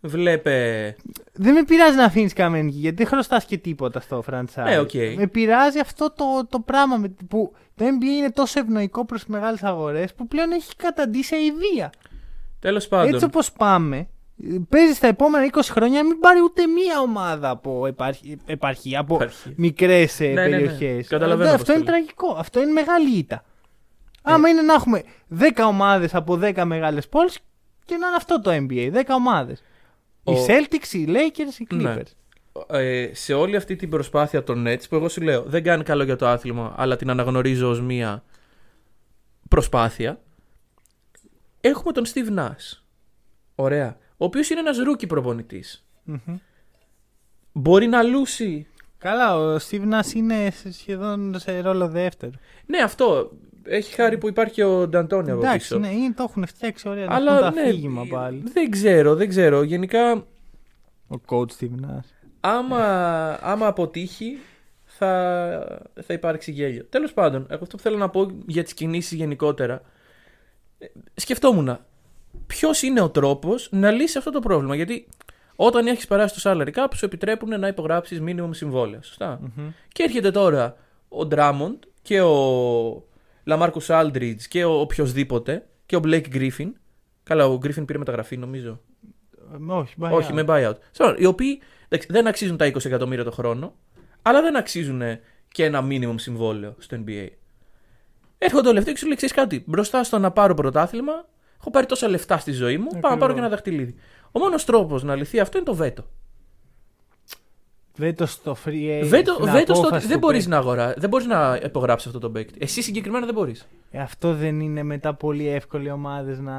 Βλέπε. Δεν με πειράζει να αφήνεις καμένη γη, γιατί δεν χρωστάς και τίποτα στο franchise. Ναι, οκ. Με πειράζει αυτό το, το πράγμα με- που το NBA είναι τόσο ευνοϊκό προς τις μεγάλες αγορές που πλέον έχει καταντήσει σε ιδέα. Τέλος πάντων. Έτσι όπως πάμε, παίζεις στα επόμενα 20 χρόνια να μην πάρει ούτε μία ομάδα από επαρχία, επαρχία από Επαρχία. μικρές Ναι, ναι, ναι. περιοχές. Καταλαβαίνω αυτό πώς είναι το λέει. τραγικό. Αυτό είναι μεγάλη ήττα. Άμα είναι να έχουμε 10 ομάδες από 10 μεγάλες πόλεις και να είναι αυτό το NBA. 10 ομάδες. Οι Ο- Celtics, οι Lakers, οι Ναι. Clippers. ε, σε όλη αυτή την προσπάθεια των Nets που εγώ σου λέω δεν κάνει καλό για το άθλημα αλλά την αναγνωρίζω ως μία προσπάθεια έχουμε τον Steve Nash ωραία ο οποίος είναι ένας rookie προπονητής Μμμ. μπορεί να λούσει Καλά, ο Steve Nash είναι σε- σχεδόν σε ρόλο δεύτερο. ναι αυτό έχει χάρη που υπάρχει ο D'Antoni από Εντάξει, πίσω ναι, είναι, το έχουν φτιάξει ωραία. αλλά Αλλά το ναι, αφήγημα πάλι. δεν ξέρω δεν ξέρω γενικά Ο coach Steve Nash. άμα, άμα αποτύχει θα, θα υπάρξει γέλιο. Τέλος πάντων, εγώ αυτό που θέλω να πω για τις κινήσεις γενικότερα, ε, σκεφτόμουν ποιος είναι ο τρόπος να λύσει αυτό το πρόβλημα; Γιατί όταν έχεις περάσει το salary cap σου επιτρέπουν να υπογράψεις minimum συμβόλαια, σωστά; Και έρχεται τώρα ο Drummond και ο Lamarcus Aldridge και ο οποιοδήποτε και ο Blake Griffin. Καλά, ο Griffin πήρε μεταγραφή νομίζω. Ε, Όχι, buyout. Όχι, με buyout. Sorry, οι οποίοι εντάξει, δεν αξίζουν τα 20 εκατομμύρια το χρόνο, αλλά δεν αξίζουν και ένα minimum συμβόλαιο στο NBA. Έρχονται όλοι αυτοί και σου λέει: Ξέρεις κάτι, μπροστά στο να πάρω πρωτάθλημα, έχω πάρει τόσα λεφτά στη ζωή μου, πάω να πάρω και ένα δαχτυλίδι. Ο μόνος τρόπος να λυθεί αυτό είναι το βέτο. Βέτο στο free agent. βέτο στην βέτο στο ότι απόφαση δεν του μπορείς παίκτη. να αγορά, δεν μπορείς να υπογράψεις αυτό το παίκτη. Εσύ συγκεκριμένα δεν μπορείς. Ε, αυτό δεν είναι μετά πολύ εύκολοι ομάδες να.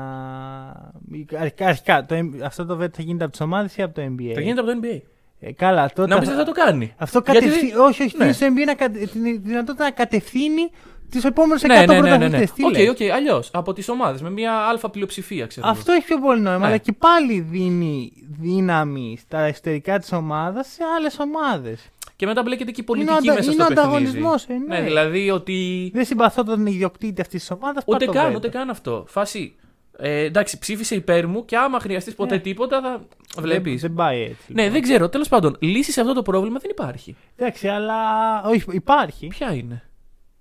Αρχικά, αρχικά το, M- αυτό το βέτο θα γίνεται από τις ομάδες ή από το NBA. Θα γίνεται από το NBA. Ε, καλά, τότε. Να πεις δεν θα το κάνει. Αυτό Γιατί κατευθύνει. δεν- Όχι, όχι. Ναι. Ναι. Στο NBA να κατε... την δυνατότητα να κατευθύνει του επόμενου 100 Ναι, ναι, ναι. ναι, ναι. πρωταθλητές. Τι Οκ, λέει; οκ, αλλιώς. Από τις ομάδες με μια αλφα πλειοψηφία, ξέρω. εγώ. Αυτό έχει πιο πολύ νόημα, Ναι. αλλά και πάλι δίνει δύναμη στα εσωτερικά της ομάδας σε άλλες ομάδες. Και μετά μπλέκεται και η Είναι πολιτική ο αντα- μέσα είναι στο ο παιχνίδι. ανταγωνισμός, ε, ναι. ναι, δηλαδή ότι. Δεν συμπαθώ τον ιδιοκτήτη αυτής της ομάδας. Ούτε καν, ούτε καν αυτό. Φάση. Ε, εντάξει, ψήφισε υπέρ μου και άμα χρειαστείς ποτέ Ναι. τίποτα θα. Βλέπεις. Δεν, δεν πάει έτσι. Ναι, δεν ξέρω. Τέλος πάντων, λύση σε αυτό το πρόβλημα δεν υπάρχει. Εντάξει, αλλά. Όχι, υπάρχει. Ποια είναι;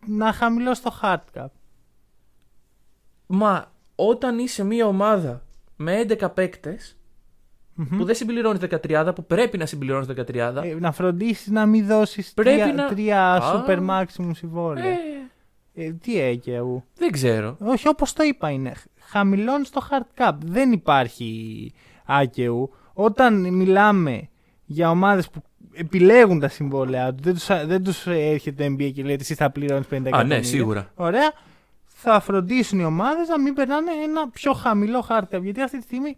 Να χαμηλώσει το hard cap. Μα όταν είσαι μια ομάδα με 11 παίκτες που δεν συμπληρώνεις 13, που πρέπει να συμπληρώνεις 13. Ε, να φροντίσεις να μην δώσεις Πρέπει τρία, να- τρία Α. super maximum συμβόλαια. ε, Ε, τι ΑΚΕΟΥ. Δεν ξέρω. Όχι, όπως το είπα είναι. Χαμηλώνει στο hard cap. Δεν υπάρχει άκαιου. Όταν μιλάμε για ομάδες που επιλέγουν τα συμβόλαια του, δεν τους, δεν τους έρχεται το NBA και λέει εσύ θα πληρώνεις 50 εκατομμύρια. Α, ναι, σίγουρα. Ωραία. Θα φροντίσουν οι ομάδες να μην περνάνε ένα πιο χαμηλό hard cap. Γιατί αυτή τη στιγμή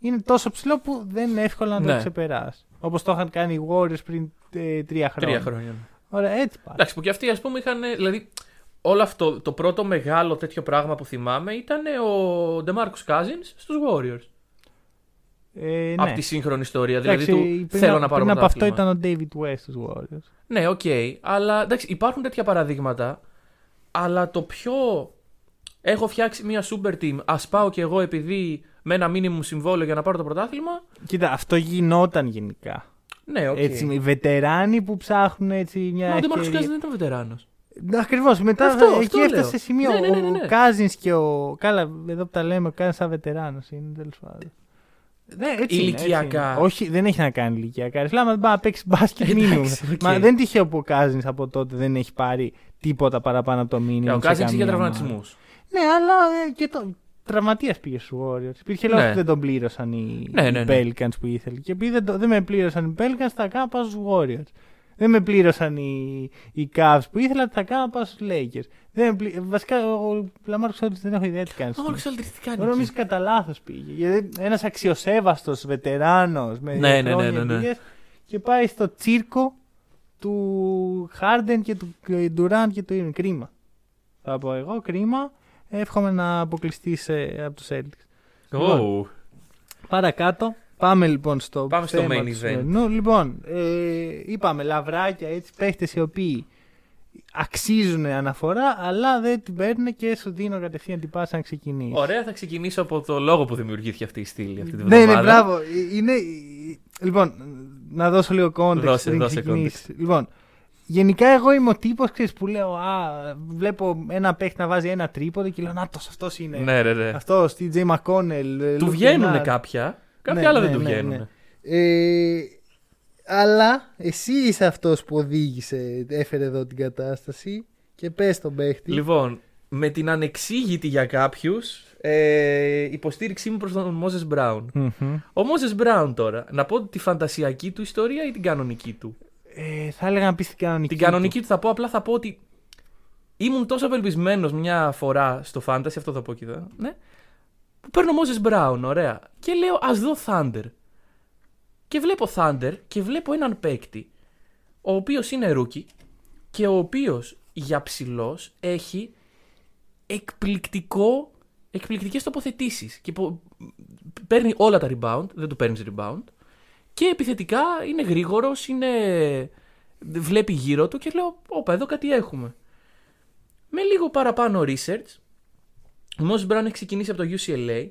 είναι τόσο ψηλό που δεν είναι εύκολο να Ναι. το ξεπεράσει. Όπως το είχαν κάνει οι Warriors πριν ε, τρία χρόνια. Τρία χρόνια. ναι. Ωραία, έτσι πάει. Εντάξει, που και αυτοί ας πούμε είχαν. Δηλαδή, όλο αυτό το πρώτο μεγάλο τέτοιο πράγμα που θυμάμαι ήταν ο DeMarcus Cousins στους Warriors. Ε, ναι. Από τη σύγχρονη ιστορία. Δηλαδή, Εντάξει, του πριν, θέλω α- να πάρω πριν από αυτό πρωτάθλημα. ήταν ο David West στους Warriors. Ναι, οκ. Αλλά εντάξει, υπάρχουν τέτοια παραδείγματα. Αλλά το πιο. Έχω φτιάξει μια super team. Α πάω κι εγώ επειδή με ένα μίνιμουμ συμβόλαιο για να πάρω το πρωτάθλημα. Κοίτα, αυτό γινόταν γενικά. Ναι, οκ. Έτσι, οι βετεράνοι που ψάχνουν έτσι μια Μα ο DeMarcus Cousins ευκαιρία. δεν ήταν βετεράνος. Ακριβώς. Μετά Αυτό, εκεί αυτό έφτασε λέω. σε σημείο. Ναι, ναι, ναι, ναι, ναι. Ο Cousins και ο. Καλά, εδώ που τα λέμε, ο Cousins σαν βετεράνος είναι τέλος πάντων. Ναι, έτσι είναι, έτσι Ηλικιακά. είναι. Όχι, δεν έχει να κάνει ηλικιακά. Αλλά, δεν πάει να παίξεις μπάσκετ Εντάξει, μίνιμουμ. οκ. Μα δεν τυχαίο που ο Cousins από τότε δεν έχει πάρει τίποτα παραπάνω από το μίνιμουμ. Ο Cousins είχε τραυματισμούς. Ναι, αλλά ε, και το. Τραυματίας πήγε στους Warriors. Υπήρχε λόγος Ναι. που δεν τον πλήρωσαν οι, Ναι, οι ναι, ναι. Pelicans που ήθελε. Και επειδή δεν, το- δεν με πλήρωσαν οι Pelicans, θα κάνω πάω στους Warriors. Δεν με πλήρωσαν οι, οι Cavs που ήθελα, θα κάνω πάω στους Lakers. Δεν με πλή... Βασικά ο LaMarcus Aldridge δεν έχω ιδέα τι κάνει. Ο LaMarcus Aldridge τι κάνει. Εγώ νομίζω εκεί; κατά λάθος πήγε. Γιατί ένας αξιοσέβαστος βετεράνος με Ναι, ναι, χρόνια ναι, ναι, ναι. εμπειρίας και πάει στο τσίρκο του Χάρντεν και του Ντουράν και του Irving. Κρίμα. Θα πω εγώ, κρίμα. Εύχομαι να αποκλειστείς από τους Celtics. Ω. Παρακάτω. Πάμε λοιπόν στο Πάμε στο θέμα main του event. σημερινού. Λοιπόν, ε, είπαμε λαβράκια έτσι, παίχτες οι οποίοι αξίζουν αναφορά, αλλά δεν την παίρνουν και σου δίνω κατευθείαν την πάσα να ξεκινήσεις. Ωραία, θα ξεκινήσω από το λόγο που δημιουργήθηκε αυτή η στήλη αυτή τη Ναι, βδομάδα. ναι, μπράβο. Ε, Είναι... Λοιπόν, να δώσω λίγο context Δώσε, πριν δώσε ξεκινήσεις. Λοιπόν, γενικά εγώ είμαι ο τύπος ξέρεις, που λέω Α, βλέπω ένα παίχτη να βάζει ένα τρίποδο και λέω Να το, αυτός είναι. Ναι, ναι, ναι. Αυτός, TJ McConnell. Του Luke βγαίνουν Kennard. κάποια. Κάποια Ναι, άλλα ναι, δεν του ναι, βγαίνουν. ναι. Ε, αλλά εσύ είσαι αυτός που οδήγησε, έφερε εδώ την κατάσταση και πες τον παίχτη. Λοιπόν, με την ανεξήγητη για κάποιους ε, υποστήριξή μου προς τον Μόζε Μπράουν. Μμμ. Ο Μόζε Μπράουν τώρα, να πω τη φαντασιακή του ιστορία ή την κανονική του; Ε, θα έλεγα να πεις την κανονική. Την κανονική του θα πω, απλά θα πω ότι ήμουν τόσο απελπισμένος μια φορά στο Fantasy, αυτό θα πω και εδώ, ναι, που παίρνω Μόζε Μπράουν, ωραία. Και λέω, ας δω Thunder. Και βλέπω Thunder και βλέπω έναν παίκτη, ο οποίος είναι rookie και ο οποίος για ψηλός έχει εκπληκτικό, εκπληκτικές τοποθετήσεις και πο- παίρνει όλα τα rebound, δεν του παίρνεις rebound και επιθετικά είναι γρήγορος, είναι... βλέπει γύρω του και λέω, όπα εδώ κάτι έχουμε. Με λίγο παραπάνω research, ο Moses Brown έχει ξεκινήσει από το UCLA,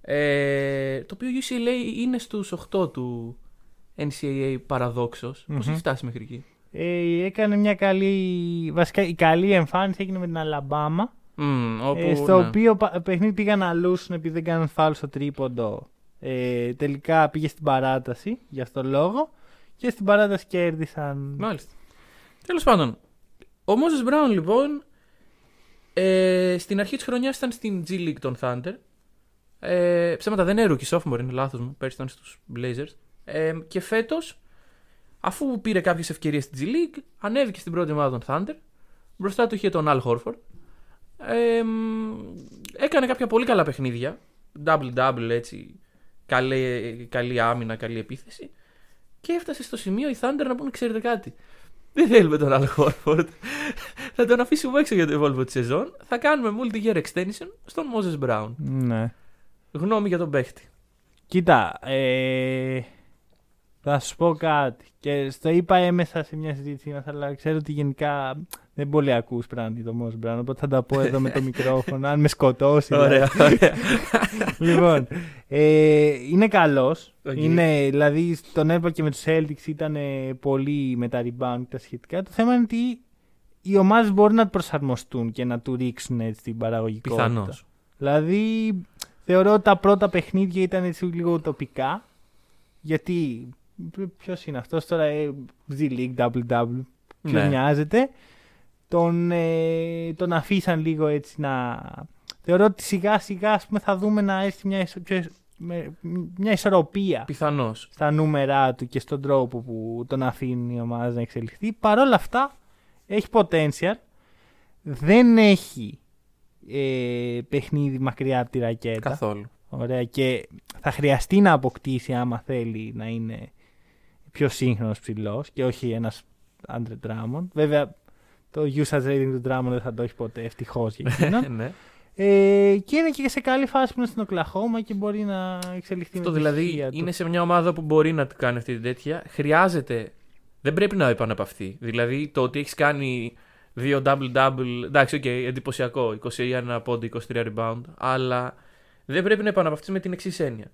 ε, το οποίο UCLA είναι στους 8 του NCAA παραδόξως. Πώς έχει φτάσει μέχρι εκεί; Ε, έκανε μια καλή. Βασικά η καλή εμφάνιση έγινε με την Αλαμπάμα. Μμμ, όπου, ε, στο ναι. οποίο πα- παιχνίδι πήγαν να λούσουν επειδή δεν κάνουν φάουλ στο τρίποντο. Ε, τελικά πήγε στην παράταση για αυτό το λόγο. Και στην παράταση κέρδισαν. Μάλιστα. Τέλος πάντων, ο Μόζε Μπράουν λοιπόν ε, στην αρχή της χρονιάς ήταν στην G League των Thunder. Ε, ψέματα δεν είναι rookie sophomore, είναι λάθος μου. Πέρσι ήταν στους Blazers. Ε, και φέτος, αφού πήρε κάποιες ευκαιρίες στην G League, ανέβηκε στην πρώτη ομάδα των Thunder. Μπροστά του είχε τον Al Horford. Ε, μ, έκανε κάποια πολύ καλά παιχνίδια. Double-double έτσι. Καλή, καλή άμυνα, καλή επίθεση. Και έφτασε στο σημείο οι Thunder να πούνε: Ξέρετε κάτι. Δεν θέλουμε τον Al Horford. θα τον αφήσουμε έξω για το υπόλοιπο της σεζόν. Θα κάνουμε multi-year extension στον Moses Brown. Ναι. Γνώμη για τον παίχτη. Κοίτα, ε, θα σου πω κάτι. Και στο είπα έμεσα σε μια συζήτησή μας, αλλά ξέρω ότι γενικά δεν πολύ ακούς πράγματι το Μος Μπράουν, οπότε θα τα πω εδώ με το μικρόφωνο, αν με σκοτώσει. δηλαδή. Ωραία, ωραία. λοιπόν, ε, είναι καλός. Οκ. Είναι, δηλαδή, τον έβλεπα και με τους Celtics ήταν ε, πολύ με τα rebound και τα σχετικά. Το θέμα είναι ότι οι ομάδες μπορούν να προσαρμοστούν και να του ρίξουν έτσι την παραγωγικότητα. Πιθανώς. Δηλαδή, θεωρώ ότι τα πρώτα παιχνίδια ήταν έτσι λίγο τοπικά. Γιατί, ποιος είναι αυτός τώρα, ε, G League, two-way, ποιο Ναι. νοιάζεται. τον, ε, τον αφήσαν λίγο έτσι να... Θεωρώ ότι σιγά σιγά ας πούμε, θα δούμε να έρθει μια, ισο- πιο- με- μια ισορροπία Πιθανώς. στα νούμερά του και στον τρόπο που τον αφήνει η ομάδα να εξελιχθεί. Παρ' όλα αυτά έχει potential. Δεν έχει ε, παιχνίδι μακριά από τη ρακέτα. Καθόλου. Ωραία. Και θα χρειαστεί να αποκτήσει άμα θέλει να είναι πιο σύγχρονος ψηλός και όχι ένας Άντρε Drummond. Βέβαια το usage rating του Drummond δεν θα το έχει ποτέ ευτυχώς για εκείνον. ναι. ε, και είναι και σε καλή φάση που είναι στην Οκλαχώμα και μπορεί να εξελιχθεί Αυτό με τη δηλαδή στοιχεία του. είναι σε μια ομάδα που μπορεί να κάνει αυτή την τέτοια. Χρειάζεται. Δεν πρέπει να επαναπαυθεί. Δηλαδή το ότι έχεις κάνει δύο double-double. Εντάξει, οκ, εντυπωσιακό. 21 πόντοι, 23 rebound. Αλλά δεν πρέπει να επαναπαυθείς με την εξής έννοια.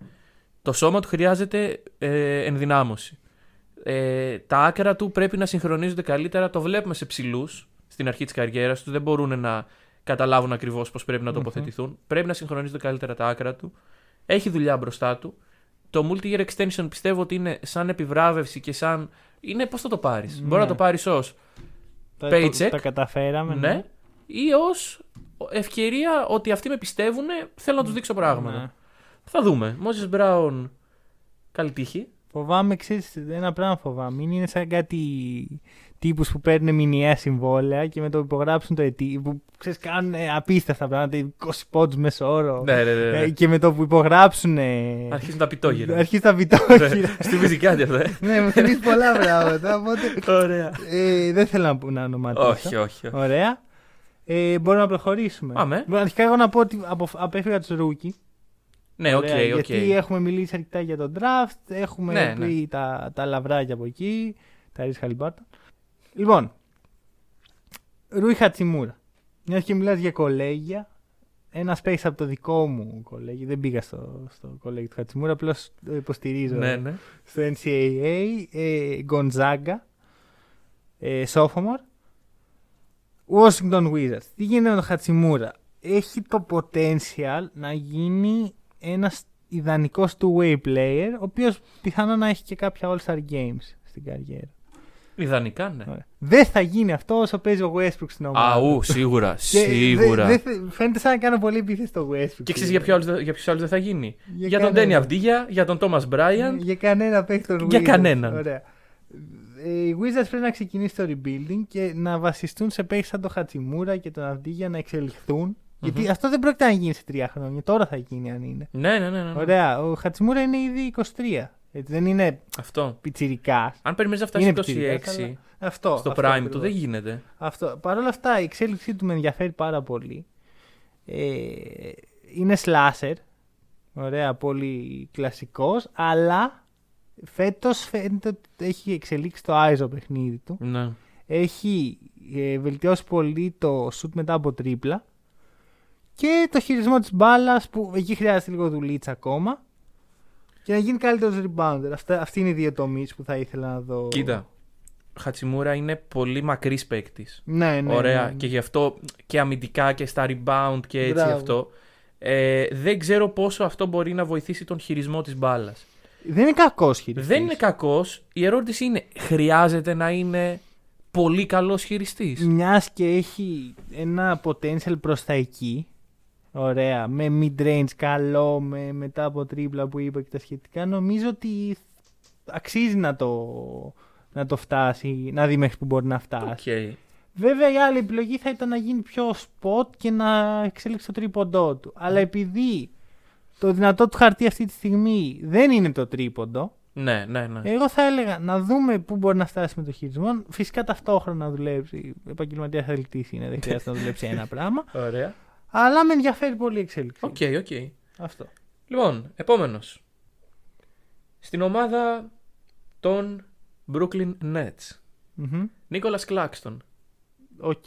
Το σώμα του χρειάζεται ε, ενδυνάμωση. Ε, τα άκρα του πρέπει να συγχρονίζονται καλύτερα. Το βλέπουμε σε ψηλούς στην αρχή της καριέρας τους. Δεν μπορούν να καταλάβουν ακριβώς πώς πρέπει να τοποθετηθούν. Πρέπει να συγχρονίζονται καλύτερα τα άκρα του. Έχει δουλειά μπροστά του. Το multi-year extension πιστεύω ότι είναι σαν επιβράβευση και σαν. Είναι πώς θα το πάρεις; Ναι. Μπορεί να το πάρεις ως τα, paycheck. το- τα καταφέραμε. ναι, ή ως ευκαιρία ότι αυτοί με πιστεύουν, θέλω να τους δείξω πράγματα. Ναι. Θα δούμε. Μόζε Μπράουν, καλή τύχη. Φοβάμαι, ξέρεις, ένα πράγμα φοβάμαι. Μην είναι σαν κάτι τύπους που παίρνουν μηνιαία συμβόλαια και με το που υπογράψουν το ετή. που ξέρεις, κάνουν ε, απίστευτα πράγματα. 20 πόντους μέσω όρο. Ναι, ναι, ναι. ναι. Ε, και με το που υπογράψουν. Ε, Αρχίζουν τα πιτόγυρα. Αρχίζει τα πιτόγυρα. Στη μυζικάτη αυτό, ε. ναι, μου θυμίζει πολλά πράγματα. Οπότε, Ωραία. ε, δεν θέλω να, πω- να ονοματίσω. όχι, όχι. όχι. Ωραία. Ε, μπορούμε να προχωρήσουμε. Πάμε. Λοιπόν, Αρχικά εγώ να πω ότι απο- απέφυγα τους Ρούκι. Ναι, οκ, Ωραία, οκ. Γιατί έχουμε μιλήσει αρκετά για τον draft, έχουμε Ναι, πει τα, τα λαβράκια από εκεί, Tyrese Haliburton. Λοιπόν, Rui Hachimura. Μιας και μιλάς για κολέγια, ένα παίχτη από το δικό μου κολέγιο, δεν πήγα στο, στο κολέγιο του Hachimura, απλώς το υποστηρίζω Ναι, ναι. στο NCAA, ε, Gonzaga, ε, sophomore, Washington Wizards. Τι γίνεται με τον Hachimura. Έχει το potential να γίνει ένας ιδανικός two-way player, ο οποίος πιθανόν να έχει και κάποια all-star games στην καριέρα. Ιδανικά, ναι. Ωραία. Δεν θα γίνει αυτό όσο παίζει ο Westbrook στην ομάδα. Αού, σίγουρα. Και Σίγουρα. δε- δε- φαίνεται σαν να κάνω πολύ επίθεση στο Westbrook. Και ξέρεις για, ποιο άλλος δεν- για ποιους άλλους δεν θα γίνει; Για Για, τον κανέναν. Ντένι Αυντίγια, για τον Τόμα Μπράιαν. Για κανένα παίχτη των Για Wizards. κανέναν. Ωραία. Ε, Οι Wizards πρέπει να ξεκινήσει το rebuilding και να βασιστούν σε παίχτες σαν τον Χατσιμούρα και τον Αυντίγια να εξελιχθούν. Γιατί αυτό δεν πρόκειται να γίνει σε τρία χρόνια. Τώρα θα γίνει αν είναι. Ναι, ναι, ναι. ναι. Ωραία. Ο Χατσιμούρα είναι ήδη 23. Έτσι, δεν είναι Αυτό. πιτσιρικάς. Αν περιμένεις να φτάσει Είναι 26 πιτσιρικάς, αλλά- Αυτό. στο αυτό prime ακριβώς. του, δεν γίνεται. Αυτό. Παρ' όλα αυτά η εξέλιξή του με ενδιαφέρει πάρα πολύ. Ε, είναι slasher. Ωραία, πολύ κλασικός. Αλλά φέτος φαίνεται ότι έχει εξελίξει το άιζο παιχνίδι του. Ναι. Έχει ε, βελτιώσει πολύ το shoot μετά από τρίπλα. Και το χειρισμό της μπάλας που εκεί χρειάζεται λίγο δουλίτσα ακόμα. Και να γίνει καλύτερος rebounder. Αυτά, αυτοί είναι οι δύο τομείς που θα ήθελα να δω. Κοίτα. Ο Χατσιμούρα είναι πολύ μακρύς παίκτης. Ναι, ναι. Ωραία. ναι, ναι. Και γι' αυτό και αμυντικά και στα rebound και έτσι Μπράβο. αυτό. Ε, δεν ξέρω πόσο αυτό μπορεί να βοηθήσει τον χειρισμό της μπάλας. Δεν είναι κακός χειριστής. Δεν είναι κακός. Η ερώτηση είναι, χρειάζεται να είναι πολύ καλός χειριστής; Μιας και έχει ένα potential προς τα εκεί. Ωραία. Με mid-range καλό, με μετά από τρίπλα που είπα και τα σχετικά. Νομίζω ότι αξίζει να το, να το φτάσει, να δει μέχρι που μπορεί να φτάσει. Οκ. Βέβαια η άλλη επιλογή θα ήταν να γίνει πιο spot και να εξελίξει το τρίποντό του. Αλλά επειδή το δυνατό του χαρτί αυτή τη στιγμή δεν είναι το τρίποντο, Ναι, ναι, ναι. εγώ θα έλεγα να δούμε πού μπορεί να φτάσει με το χειρισμό. Φυσικά ταυτόχρονα να δουλέψει. Επαγγελματίας αθλητής είναι, δεν χρειάζεται να δουλέψει ένα πράγμα. Ωραία. Αλλά με ενδιαφέρει πολύ η εξέλιξη. Οκ, οκ. Αυτό. Λοιπόν, επόμενος. Στην ομάδα των Brooklyn Nets. Μμμ. Nicolas Claxton. Οκ.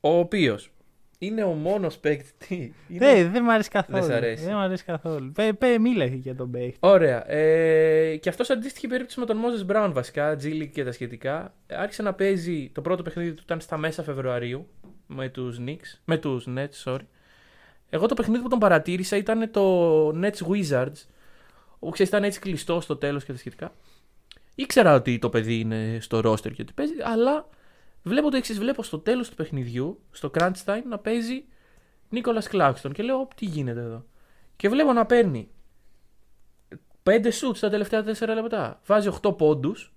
Ο οποίος είναι ο μόνος παίκτης. τι, είναι- Δεν, δεν μ' αρέσει καθόλου. Δεν σ' αρέσει. Δεν μ' αρέσει καθόλου. Πε, πε, μίλα για τον παίχτη. Ωραία. Ε, και αυτός αντίστοιχη περίπτωση με τον Moses Brown βασικά, Τζίλι και τα σχετικά. Άρχισε να παίζει. Το πρώτο παιχνίδι του ήταν στα μέσα Φεβρουαρίου με τους Knicks. Με τους Nets, sorry. Εγώ το παιχνίδι που τον παρατήρησα ήταν το Nets Wizards. Όπου ξέρεις, ήταν έτσι κλειστό στο τέλος και τα σχετικά. Ήξερα ότι το παιδί είναι στο roster και ότι παίζει, αλλά Βλέπω το εξής. Βλέπω στο τέλος του παιχνιδιού, στο crunch time, να παίζει Νίκολα Κλάξτον. Και λέω, τι γίνεται εδώ; Και βλέπω να παίρνει 5 σουτ στα τελευταία 4 λεπτά. Βάζει 8 πόντους.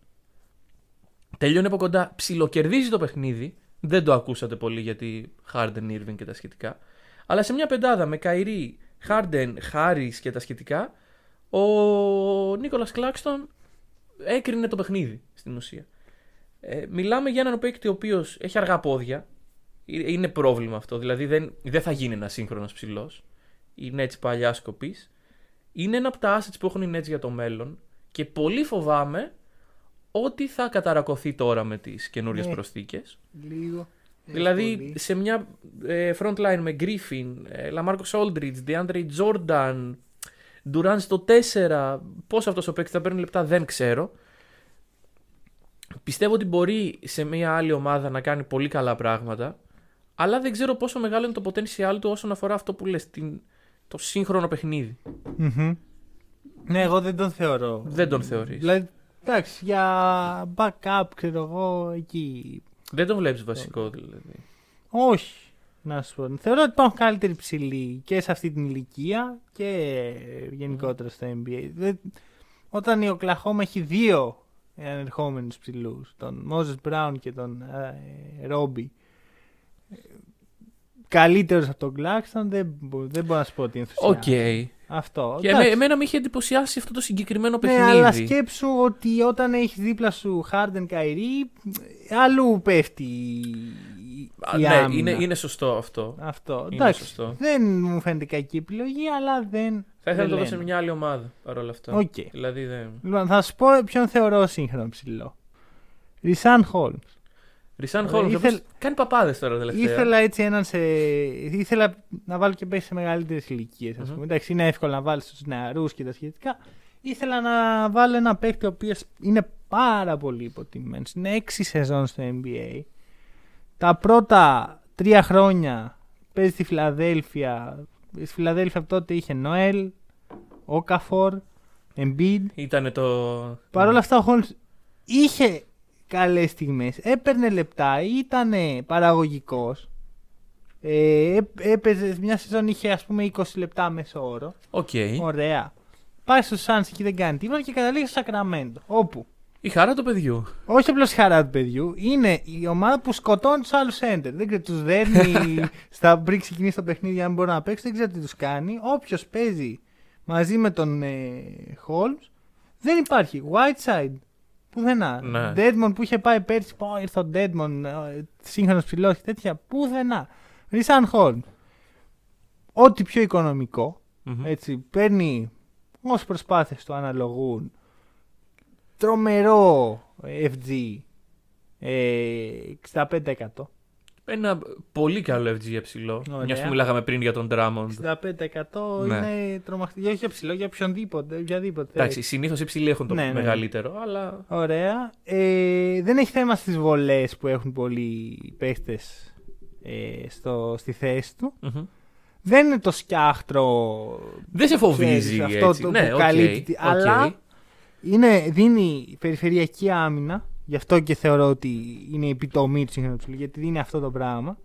Τελειώνει από κοντά. Ψιλοκερδίζει το παιχνίδι. Δεν το ακούσατε πολύ γιατί Harden, Irving και τα σχετικά. Αλλά σε μια πεντάδα με Καϊρή, Harden, Harris και τα σχετικά, ο Νίκολα Κλάξτον έκρινε το παιχνίδι στην ουσία. Ε, μιλάμε για έναν παίκτη ο οποίος έχει αργά πόδια. Ε, Είναι πρόβλημα αυτό. Δηλαδή δεν, δεν θα γίνει ένας σύγχρονος ψηλός. Είναι έτσι παλιά σκοπής. Είναι ένα από τα assets που έχουν οι Nets για το μέλλον. Και πολύ φοβάμαι ότι θα καταρακωθεί τώρα με τις καινούριες Ναι. προσθήκες. Λίγο. Δηλαδή πολύ. σε μια ε, front line με Griffin, ε, Lamarcus Aldridge, DeAndre Jordan, Durant στο 4. Πώς αυτός ο παίκτης θα παίρνει λεπτά δεν ξέρω. Πιστεύω ότι μπορεί σε μια άλλη ομάδα να κάνει πολύ καλά πράγματα. Αλλά δεν ξέρω πόσο μεγάλο είναι το potential του όσον αφορά αυτό που λες, την, το σύγχρονο παιχνίδι. Μμμ. Ναι, εγώ δεν τον θεωρώ. Δεν τον θεωρείς. Δηλαδή, εντάξει, για backup, ξέρω εγώ, εκεί. Δεν τον βλέπεις βασικό δηλαδή. Όχι. Να σου πω. Θεωρώ ότι υπάρχουν καλύτεροι ψηλοί και σε αυτή την ηλικία και γενικότερα στο NBA. Δεν- Όταν η Οκλαχώμα έχει δύο ανερχόμενους ψηλούς, τον Moses Brown και τον ε, Ρόμπι, καλύτερος από τον Claxton, δεν, μπο- δεν μπορώ να σου πω ότι Οκ. ενθουσιάζει. Αυτό. Και εντάξει. εμέ- εμένα με είχε εντυπωσιάσει αυτό το συγκεκριμένο Ναι, παιχνίδι. αλλά σκέψου ότι όταν έχεις δίπλα σου Harden Kyrie, αλλού πέφτει η- Α, η ναι, άμυνα. είναι, είναι σωστό αυτό. Αυτό. Είναι Εντάξει, σωστό. δεν μου φαίνεται κακή επιλογή, αλλά δεν. Θα ήθελα να το δω σε τρελαίνει. μια άλλη ομάδα παρόλα αυτά. Οκ. Δηλαδή δεν. Λοιπόν, θα σου πω ποιον θεωρώ σύγχρονο ψηλό. Ρισάν Χόλμ. Ρισάν Ε, Χόλμ. ήθελ- Κάνει παπάδες τώρα τελευταία. Ήθελα έτσι έναν σε. ήθελα να βάλω και παίξει σε μεγαλύτερες ηλικίες. Mm-hmm. Μμμ. Εντάξει, είναι εύκολο να βάλεις στου νεαρούς και τα σχετικά. Ήθελα να βάλω ένα παίκτη ο οποίος είναι πάρα πολύ υποτιμμένο. Είναι έξι σεζόν στο NBA. Τα πρώτα τρία χρόνια παίζει στη Φιλαδέλφια. Στη Φιλαδέλφια από τότε είχε Νοέλ, Όκαφορ, Embiid. Ήταν το. Παρ' όλα αυτά ο Holmes είχε καλές στιγμές, έπαιρνε λεπτά, ήταν παραγωγικός. Ε, έ- έπαιζε, μια σεζόν είχε ας πούμε 20 λεπτά μέσω όρο. Οκ. Ωραία. Πάει στο Suns εκεί δεν κάνει τίποτα και καταλήγει στο Sacramento. Όπου Η χαρά του παιδιού. όχι απλώς χαρά του παιδιού, είναι η ομάδα που σκοτώνει τους άλλους center. Δεν ξέρω, τους δέρνει στα πριν ξεκινήσει το παιχνίδι, αν μπορεί να παίξει, δεν ξέρω τι τους κάνει. Όποιος παίζει μαζί με τον ε, Holmes, δεν υπάρχει. Whiteside, πουθενά. Ναι. Deadmon που είχε πάει πέρσι, πω ήρθε ο Deadmon, ε, σύγχρονος ψηλό και τέτοια, πουθενά. Ρισάν Holmes. Ό,τι πιο οικονομικό, Μμμ. έτσι, παίρνει όσες προσπάθειες του αναλογούν τρομερό FG ε, 65%. Ένα πολύ καλό FG για ψηλό. Ωραία. Μια που μιλάγαμε πριν για τον Drummond. 65% Ναι. είναι τρομακτικό. Όχι για ψηλό, για οποιονδήποτε. οποιαδήποτε. Εντάξει, συνήθως οι ψηλοί έχουν το Ναι, ναι. μεγαλύτερο, αλλά. Ωραία. Ε, δεν έχει θέμα στις βολές που έχουν πολλοί παίχτες ε, στο, στη θέση του. Μμμ. Δεν είναι το σκιάχτρο Δεν σε φοβίζει ξέρεις, αυτό έτσι. το ναι, που οκ, καλύπτει. οκ. Αλλά είναι, δίνει περιφερειακή άμυνα. Γι' αυτό και θεωρώ ότι είναι η επιτομή του σύγχρονου ψηλού, γιατί δίνει αυτό το πράγμα.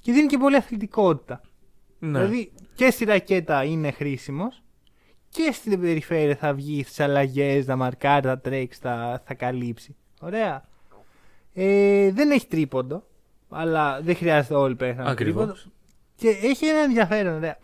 Και δίνει και πολύ αθλητικότητα. Ναι. Δηλαδή και στη ρακέτα είναι χρήσιμος και στην περιφέρεια θα βγει στις αλλαγές, θα μαρκάρει, θα τρέξει, θα, θα καλύψει. Ωραία. Ε, δεν έχει τρίποντο, αλλά δεν χρειάζεται όλοι πέρα να Ακριβώς. τρίποντο. Και έχει ένα ενδιαφέρον, ωραία.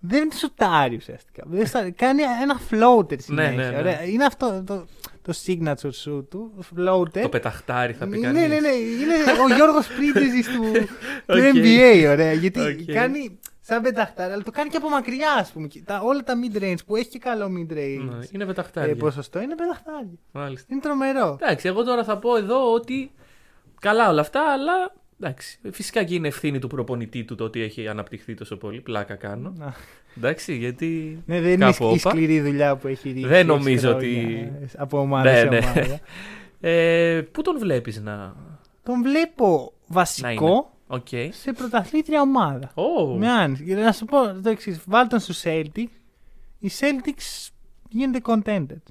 Δεν σουτάρει ουσιαστικά. Δεν στα- κάνει ένα floater συνέχεια. ναι, ναι. Ωραία. Είναι αυτό το, το signature shoot του, floater. Το πεταχτάρι θα πει Ναι, κανείς. ναι, ναι. Είναι ο Γιώργος Πρίντεζης του, του OK. NBA, ωραία. Γιατί Οκ. κάνει σαν πεταχτάρι, αλλά το κάνει και από μακριά, ας πούμε. Και Τα, όλα τα mid-range που έχει και καλό mid-range Ναι, είναι ε, πεταχτάρι. ποσοστό είναι πεταχτάρι. Μάλιστα. Είναι τρομερό. Εντάξει, εγώ τώρα θα πω εδώ ότι καλά όλα αυτά, αλλά εντάξει, φυσικά και είναι ευθύνη του προπονητή του το ότι έχει αναπτυχθεί τόσο πολύ. Πλάκα κάνω. Να. Εντάξει, γιατί. Ναι, δεν είναι κάπου η όπα. σκληρή δουλειά που έχει ρίξει. Δεν έξι νομίζω χρόνια, ότι- Από ομάδα Ναι, σε ναι. ομάδα. Ε, πού τον βλέπεις να. Τον βλέπω βασικό Οκ. σε πρωταθλήτρια ομάδα. Ω, Με άνεση. Και να σου πω το εξής: Βάλτε τον στους Celtics. Οι Celtics γίνονται contender.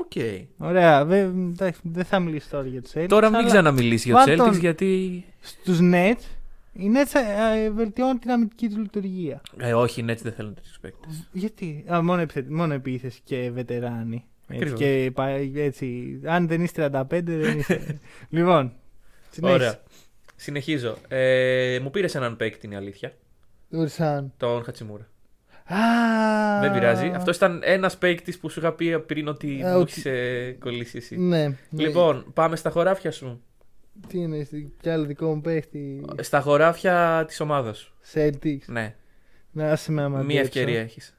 OK. Ωραία, δε- εντάξει, δεν θα μιλήσω τώρα για τους Celtics. Τώρα μην αλλά ξαναμιλήσει για τους βάλ τον- Celtics γιατί. Στους Nets, οι Nets ε, βελτιώνουν την αμυντική τους λειτουργία. Ε, όχι, ναι, έτσι δεν θέλουν τέτοιους παίκτες. Γιατί, α, μόνο, επιθε- μόνο επίθεση και βετεράνοι. Έτσι, Ακριβώς. και, πα- έτσι, αν δεν είσαι 35, δεν είσαι. λοιπόν, συνέχισε. Ωραία. Συνεχίζω. Ε, μου πήρες έναν παίκτη, είναι η αλήθεια. Ουρσάν. Τον Χατσιμούρα. Α, Δεν πειράζει. Αυτός ήταν ένας παίκτης που σου είχα πει πριν ότι Α, μου ότι- έχει ε, κολλήσει εσύ. Ναι, ναι. Λοιπόν, πάμε στα χωράφια σου. Τι είναι, στη- κι άλλο δικό μου παίχτη; Στα χωράφια της ομάδας σου. Celtics. Ναι. Να άσε με άμα Μία αντέξω. ευκαιρία έχεις.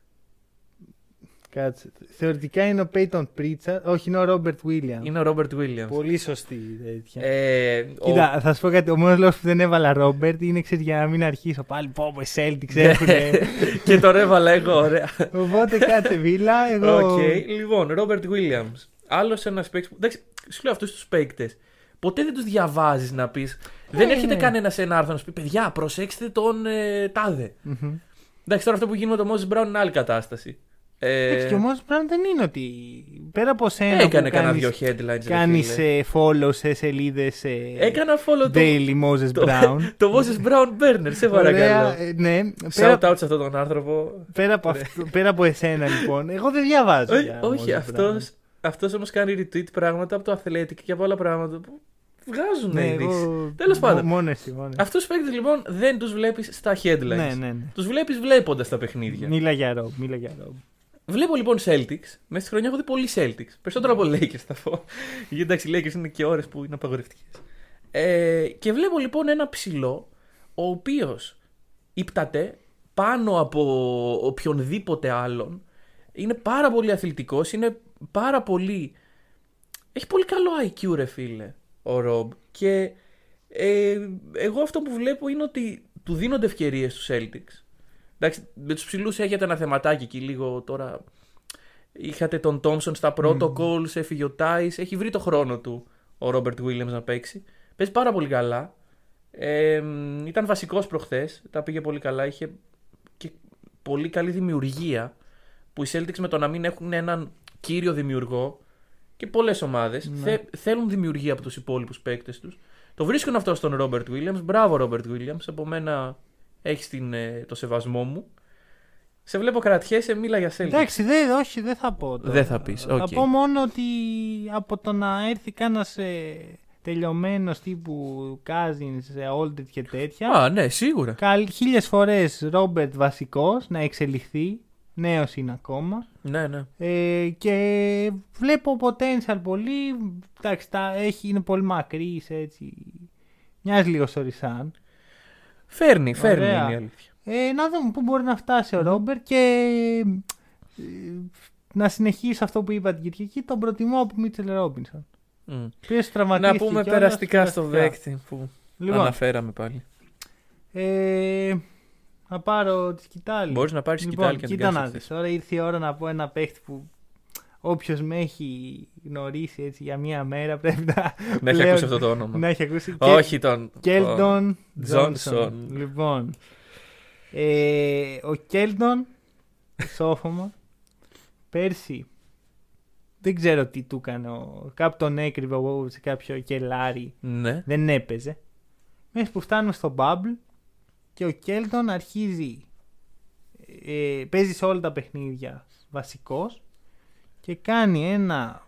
Κάτσε. Θεωρητικά είναι ο Peyton Pritchard. Όχι, είναι ο Robert Williams. Είναι ο Robert Williams. Πολύ σωστή τέτοια. Ε, Κοίτα, θα σου πω κάτι. Ο μόνος λόγος που δεν έβαλα Robert είναι ξέρεις, για να μην αρχίσω πάλι. Πω, πω, οι Celtics έχουν. και τον έβαλα εγώ, ωραία. Οπότε κάτσε βίλα. Εγώ. Οκ. Λοιπόν, Robert Williams. Άλλος ένας παίκτης. Εντάξει, σου λέω αυτούς τους παίκτες. Ποτέ δεν τους διαβάζεις να πεις. δεν Ε, έρχεται ναι. κανένας σε ένα άρθρο να σου πει: Παιδιά, προσέξτε τον ε, τάδε. Μμμ. Εντάξει, τώρα αυτό που γίνει με τον Μόζε Μπράουν είναι άλλη κατάσταση. Ε, Εντάξει, και ο Μoses Brown δεν είναι ότι. Πέρα από σένα. έκανε που κανένα κάνεις- δύο headlines. ρε Κάνεις φίλε. ε, follow σε σελίδες. Έκανα follow το, Daily Moses το, Brown. το Moses Brown Burner, σε παρακαλώ. Ωραία, ε, ναι. Πέρα, Shout out σε αυτόν τον άνθρωπο. πέρα, από αυτό, πέρα από εσένα λοιπόν. Εγώ δεν διαβάζω. Όχι, για όχι Moses αυτός, Brown. αυτός όμως κάνει retweet πράγματα από το Athletic και από άλλα πράγματα που βγάζουν Ναι, ειδήσεις. εγώ. Τέλος πάντων. μο- Μόνος εσύ. Μόνος. εσύ. Αυτούς τους παίκτες λοιπόν δεν τους βλέπεις στα headlines. Ναι, ναι, ναι. Τους βλέπεις βλέποντας τα παιχνίδια. Μίλα για Rob. Μίλα για Rob. Βλέπω λοιπόν Celtics. Μέσα στη χρονιά έχω δει πολύ Celtics. Περισσότερο από Lakers θα πω. Γιατί εντάξει, οι Lakers είναι και ώρες που είναι απαγορευτικές. Ε, και βλέπω λοιπόν ένα ψηλό, ο οποίος ύπταται πάνω από οποιονδήποτε άλλον. Είναι πάρα πολύ αθλητικός, είναι πάρα πολύ... Έχει πολύ καλό IQ ρε φίλε, ο Ρομπ. Και ε, εγώ αυτό που βλέπω είναι ότι του δίνονται ευκαιρίες στους Celtics. Εντάξει, με τους ψηλούς έχετε ένα θεματάκι εκεί λίγο τώρα. Είχατε τον Τόμσον στα protocols, έφυγε ο Τάις, έχει βρει το χρόνο του ο Ρόμπερτ Williams να παίξει. Παίζει πάρα πολύ καλά. Ε, μ, ήταν βασικός προχθές, τα πήγε πολύ καλά, είχε και πολύ καλή δημιουργία που οι Celtics με το να μην έχουν έναν κύριο δημιουργό και πολλές ομάδες θε, θέλουν δημιουργία από τους υπόλοιπους παίκτες τους. Το βρίσκουν αυτό στον Robert Williams. Μπράβο Robert Williams, από μένα έχει το σεβασμό μου. Σε βλέπω κρατιέσαι, μίλα για Celtics. Εντάξει, δεν, όχι, δεν θα πω. τώρα. Δεν θα πεις, Θα οκ. πω μόνο ότι από το να έρθει κάνα ε, τελειωμένος τύπου Cousins, ε, Aldridge και τέτοια. Α, ναι, σίγουρα. Καλ, χίλιες φορές Robert βασικός να εξελιχθεί. Νέος είναι ακόμα. Ναι, ναι. Ε, και βλέπω potential πολύ. Εντάξει, τα έχει, είναι πολύ μακρύς έτσι. Μοιάζει λίγο στο Ρισάν. Φέρνει, φέρνει Ωραία. είναι η αλήθεια. Ε, να δούμε πού μπορεί να φτάσει ο Ρόμπερτ και ε, να συνεχίσει αυτό που είπα την Κυριακή. Τον προτιμώ από Μίτσελ Ρόμπινσον. Μμ. Ποιος Να τραυματίστηκε πούμε κιόλας, περαστικά στο περαστικά. δέκτη που Λοιπόν, αναφέραμε πάλι. ε, να πάρω τη σκητάλη. Μπορείς να πάρεις σκητάλη και να την κοίτα κάνεις να αυτή. δεις. Τώρα ήρθε η ώρα να πω ένα παίχτη που όποιος με έχει γνωρίσει έτσι για μία μέρα πρέπει να. Να έχει λέω- ακούσει αυτό το όνομα. Να έχει ακούσει. Όχι τον. Κέλτον τον- Τζόνσον. Τζόνσον. Λοιπόν. Ε, ο Κέλτον, σόφωμα, πέρσι δεν ξέρω τι του έκανε. ο- Κάπου τον έκρυβε εγώ σε κάποιο κελάρι. Ναι. Δεν έπαιζε. Μέχρι που φτάνουμε στο Bubble και ο Κέλτον αρχίζει. Ε, παίζει σε όλα τα παιχνίδια βασικός και κάνει ένα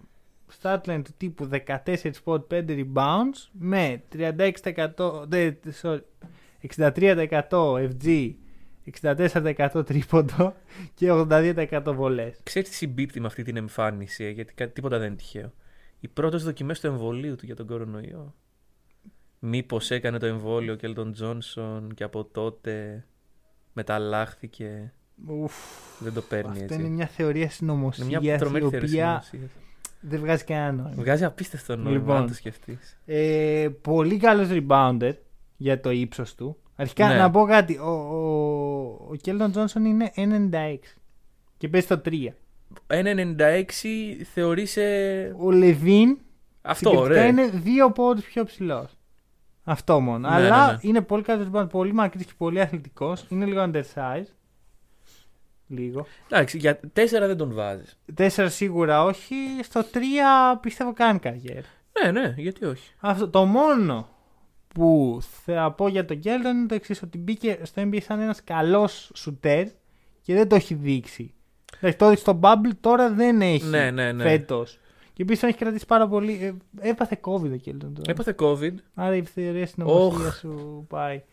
statline του τύπου 14 spot 5 rebounds με 36% δε, sorry, 63% FG 64% τρίποντο και 82% βολές. Ξέρεις τι συμπίπτει με αυτή την εμφάνιση, ε, γιατί κάτι, τίποτα δεν είναι τυχαίο. Οι πρώτες δοκιμές του εμβολίου του για τον κορονοϊό. Μήπως έκανε το εμβόλιο και τον Τζόνσον και από τότε μεταλλάχθηκε. Ουφ, Δεν το παίρνει αυτό έτσι. είναι μια θεωρία Είναι συνωμοσίας μια η τρομερή οποία θεωρία συνωμοσίας. δεν βγάζει κανένα νόημα. Βγάζει απίστευτο νόημα Λοιπόν. αν το σκεφτείς. Ε, πολύ καλός rebounder για το ύψος του. Αρχικά Ναι. να πω κάτι. Ο, ο, ο Κέλτον Τζόνσον είναι 1,96 και παίζει το 3. 1,96 θεωρείσαι. Ο Λεβίν Αυτό, συγκριτικά ρε. είναι δύο πόντους πιο ψηλός. Αυτό μόνο. Ναι, Αλλά ναι, ναι. είναι πολύ καλός rebounder, πολύ μακρύς και πολύ αθλητικός. Είναι λίγο undersized. Λίγο. Εντάξει, για τέσσερα δεν τον βάζεις. Τέσσερα σίγουρα όχι. Στο τρία πιστεύω κάνει καριέρα. Ναι, ναι, γιατί όχι. Αυτό, το μόνο που θα πω για τον Γκέλτον είναι το εξής: Ότι μπήκε στο NBA σαν ένας καλός σουτέρ και δεν το έχει δείξει. Δηλαδή το έδειξε στο Bubble, τώρα δεν έχει Ναι, ναι, ναι. φέτος. Και επίσης τον έχει κρατήσει πάρα πολύ. Ε, έπαθε COVID ο Γκέλτον τώρα. Έπαθε COVID. Άρα η θεωρία συνωμοσία Οχ. σου πάει.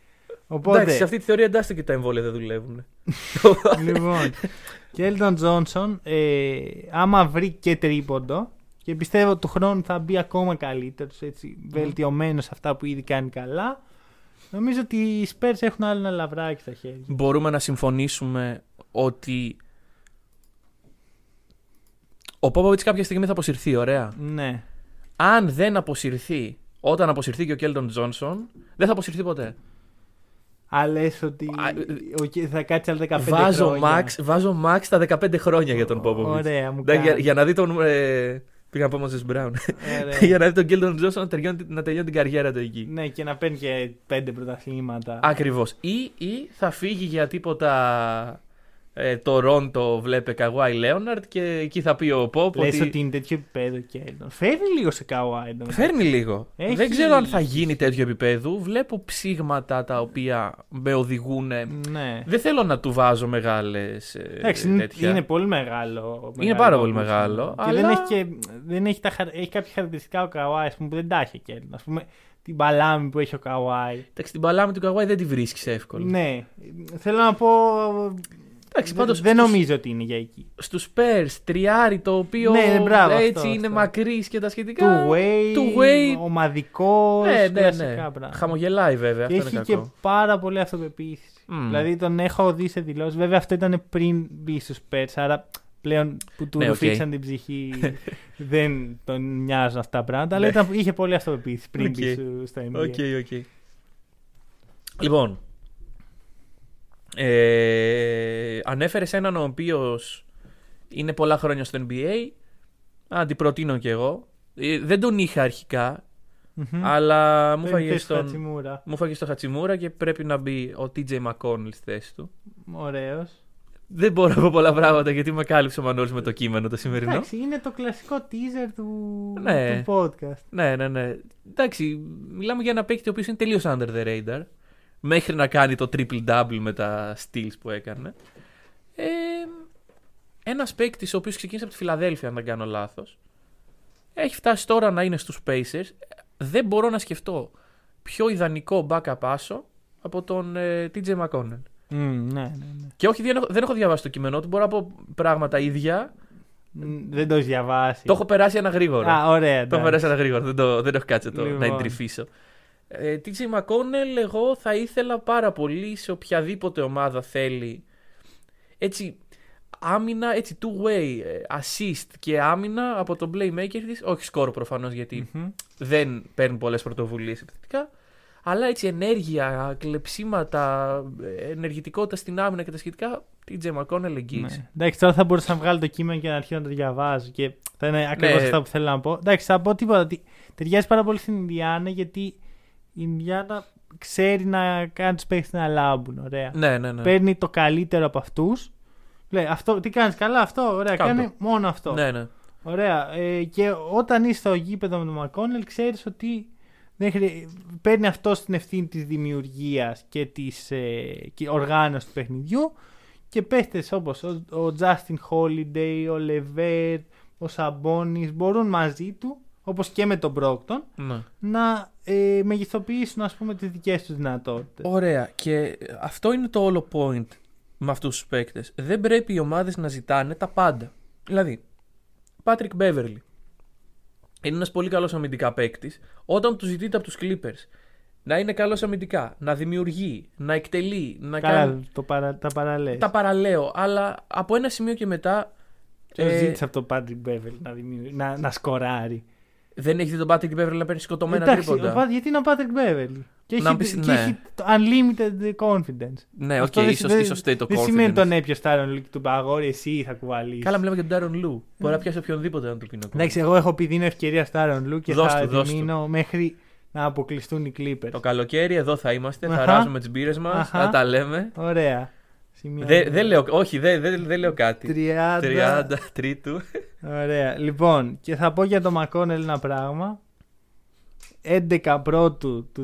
Οπότε, Εντάξει, σε αυτή τη θεωρία εντάσσεται και τα εμβόλια δεν δουλεύουν. λοιπόν, Κέλτον Τζόνσον, ε, άμα βρει και τρίποντο και πιστεύω του χρόνου θα μπει ακόμα καλύτερος, έτσι, βελτιωμένος σε αυτά που ήδη κάνει καλά. Νομίζω ότι οι Spurs έχουν άλλο ένα λαβράκι στα χέρια. Μπορούμε να συμφωνήσουμε ότι ο Πόποβιτς κάποια στιγμή θα αποσυρθεί, ωραία. Ναι. Αν δεν αποσυρθεί όταν αποσυρθεί και ο Κέλτον Τζόνσον, δεν θα αποσυρθεί ποτέ. Α, λες ότι Α, ο Κέ- θα κάτσει άλλα 15 Βάζω χρόνια. max, βάζω max τα 15 χρόνια για τον Πόποβιτς. Ωραία, μου Εντάξει, για, κάνει. για να δει τον. Ε, πήγα να πω Μoses Brown. Ωραία. για να δει τον Κέλτον Τζόνσον να τελειώνει, να τελειώνει την καριέρα του εκεί. Ναι, και να παίρνει και πέντε πρωταθλήματα. Ακριβώς. Ή, ή θα φύγει για τίποτα ε, το Ρόντο, βλέπε Καγουάι Λέοναρτ και εκεί θα πει ο Πόπ. Λες ότι... ότι είναι τέτοιο επίπεδο Κέλτον. Φέρνει λίγο σε Καουάι. νομίζω. Φέρνει λίγο. Έχει- Δεν ξέρω αν θα γίνει τέτοιο επίπεδο. Βλέπω ψήγματα τα οποία με οδηγούν. Ναι. Δεν θέλω να του βάζω μεγάλες Εντάξει, είναι, τέτοια. είναι πολύ μεγάλο. Είναι πάρα πολύ μεγάλο, Και αλλά- δεν έχει, και, δεν έχει, τα, χαρ- έχει κάποια χαρακτηριστικά ο Καουάι ας πούμε, που δεν τα έχει και Α πούμε την παλάμη που έχει ο Καουάι. Εντάξει, την παλάμη του Καγουάι δεν τη βρίσκεις εύκολα. Ναι. Θέλω να πω. Εντάξει, δεν- πάντως δεν στους- νομίζω ότι είναι για εκεί. Στους Spurs, τριάρι το οποίο Ναι, μπράβο, έτσι αυτό, είναι αυτό. μακρύς και τα Two σχετικά. way, Two way. ομαδικός. Ναι, ναι, κλασικά ναι. πράγματα. Χαμογελάει βέβαια. Και αυτό έχει είναι και κακό. πάρα πολύ αυτοπεποίθηση. Μμ. Δηλαδή τον έχω δει σε δηλώσεις. Βέβαια αυτό ήταν πριν μπει στους Pets, άρα πλέον που του Ναι, οκ. ρουφήξαν την ψυχή δεν τον νοιάζουν αυτά τα πράγματα. Αλλά ήταν, είχε πολύ αυτοπεποίθηση πριν μπει Οκ. στο- στο NBA. Οκ, οκ. Λοιπόν. Ε, Ανέφερες έναν ο οποίος είναι πολλά χρόνια στο NBA. Αντιπροτείνω κι εγώ. Ε, δεν τον είχα αρχικά, Μμμ. αλλά μου Δεν φάγε θες στον. Χατσιμούρα. Μου φάγε στον Χατσιμούρα και πρέπει να μπει ο TJ McConnell στη θέση του. Ωραίος. Δεν μπορώ να πω πολλά πράγματα γιατί με κάλυψε ο Μανώλης με το κείμενο το σημερινό. Εντάξει, είναι το κλασικό teaser του, Ναι. του podcast. Ναι, ναι, ναι. Εντάξει, μιλάμε για ένα παίκτη ο οποίος είναι τελείως under the radar. Μέχρι να κάνει το triple double με τα steals που έκανε. Ε, ένας παίκτης ο οποίος ξεκίνησε από τη Φιλαδέλφια, αν δεν κάνω λάθος. Έχει φτάσει τώρα να είναι στους Pacers. Δεν μπορώ να σκεφτώ πιο ιδανικό backup άσο από τον ε, TJ McConnell. Μμ, ναι, ναι, ναι. Και όχι, δεν έχω, δεν έχω διαβάσει το κείμενό του. Μπορώ να πω πράγματα ίδια. Μ, Δεν το έχεις διαβάσει. Το έχω περάσει ένα γρήγορο. Α, ωραία. Το έχω εντάξει. περάσει ένα γρήγορο. Δεν, το, δεν έχω κάτσει το, να Λοιπόν. εντρυφήσω. Ε, TJ McConnell, εγώ θα ήθελα πάρα πολύ σε οποιαδήποτε ομάδα θέλει. Έτσι, άμυνα, έτσι two-way, ε, assist και άμυνα από τον playmaker της. Όχι σκόρο προφανώς γιατί Μμμ. δεν παίρνει πολλές πρωτοβουλίες επιθετικά. Αλλά έτσι ενέργεια, κλεψίματα, ε, ενεργητικότητα στην άμυνα και τα σχετικά. TJ McConnell εγγύηση. Ναι. Εντάξει, τώρα θα μπορούσα να βγάλω το κείμενο και να αρχίσω να το διαβάζω. Και θα είναι ακριβώς Ναι. αυτό που θέλω να πω. Εντάξει, θα πω τίποτα. ότι Ταιριάζει πάρα πολύ στην Ινδιάνα γιατί η Ινδιάνα ξέρει να κάνει τους παίχτε να λάμπουν. Ωραία. Ναι, ναι, ναι. Παίρνει το καλύτερο από αυτούς. Λέει, αυτό, τι κάνεις καλά, αυτό. Ωραία, Κάντο. κάνει μόνο αυτό. ναι, ναι. Ωραία. Ε, και όταν είσαι στο γήπεδο με τον Μακόνελ, ξέρεις ότι δεν χρει... παίρνει αυτό την ευθύνη της δημιουργίας και της ε, και οργάνωσης του παιχνιδιού. Και παίχτες όπως ο, ο Justin Holiday, ο Λεβέρ, ο Σαμπόνι μπορούν μαζί του, όπως και με τον Μπρόκτον, ναι. να ε, μεγιστοποιήσουν ας πούμε τις δικές τους δυνατότητες. Ωραία. Και αυτό είναι το όλο point με αυτούς τους παίκτες. Δεν πρέπει οι ομάδες να ζητάνε τα πάντα. Δηλαδή, Patrick Beverly είναι ένας πολύ καλός αμυντικά παίκτης. Όταν του ζητείτε από τους Clippers να είναι καλός αμυντικά, να δημιουργεί, να εκτελεί, να Καλά, κάνει. το παρα, τα παραλές. Τα παραλέω, αλλά από ένα σημείο και μετά. Το ε, ζήτησε από τον Patrick Beverly να, δημιουργεί- να, να σκοράρει. Δεν έχει δει τον Patrick Beverly να παίρνει σκοτωμένα Εντάξει, τρίποντα. ο Πα- γιατί είναι ο Patrick Beverly. Και έχει, Να πεις, και ναι. έχει το unlimited confidence. Ναι, οκ, Αυτό δεν- ίσως, δεν- ίσως φταίει το Δεν σημαίνει confidence. τον έπιο Στάρον Λουκ του Παγόρη, εσύ θα κουβαλήσει. Καλά, μιλάμε για τον Darren Lou. Μπορεί να πιάσει οποιονδήποτε να του πει να κουβαλήσει. Εντάξει, εγώ έχω πει δίνω ευκαιρία Στάρον Λουκ και Δώσ' θα του, δώσ' του. μείνω μέχρι να αποκλειστούν οι Clippers. Το καλοκαίρι εδώ θα είμαστε, θα Αχα. ράζουμε τις μπύρες μας, Αχα. θα τα λέμε. Ωραία. Σημεία Δεν δεν λέω, όχι, δεν δεν- δεν λέω κάτι. 30. 30 τρίτου. Ωραία. Λοιπόν, και θα πω για το Μακόνελ ένα πράγμα. 11 πρώτου του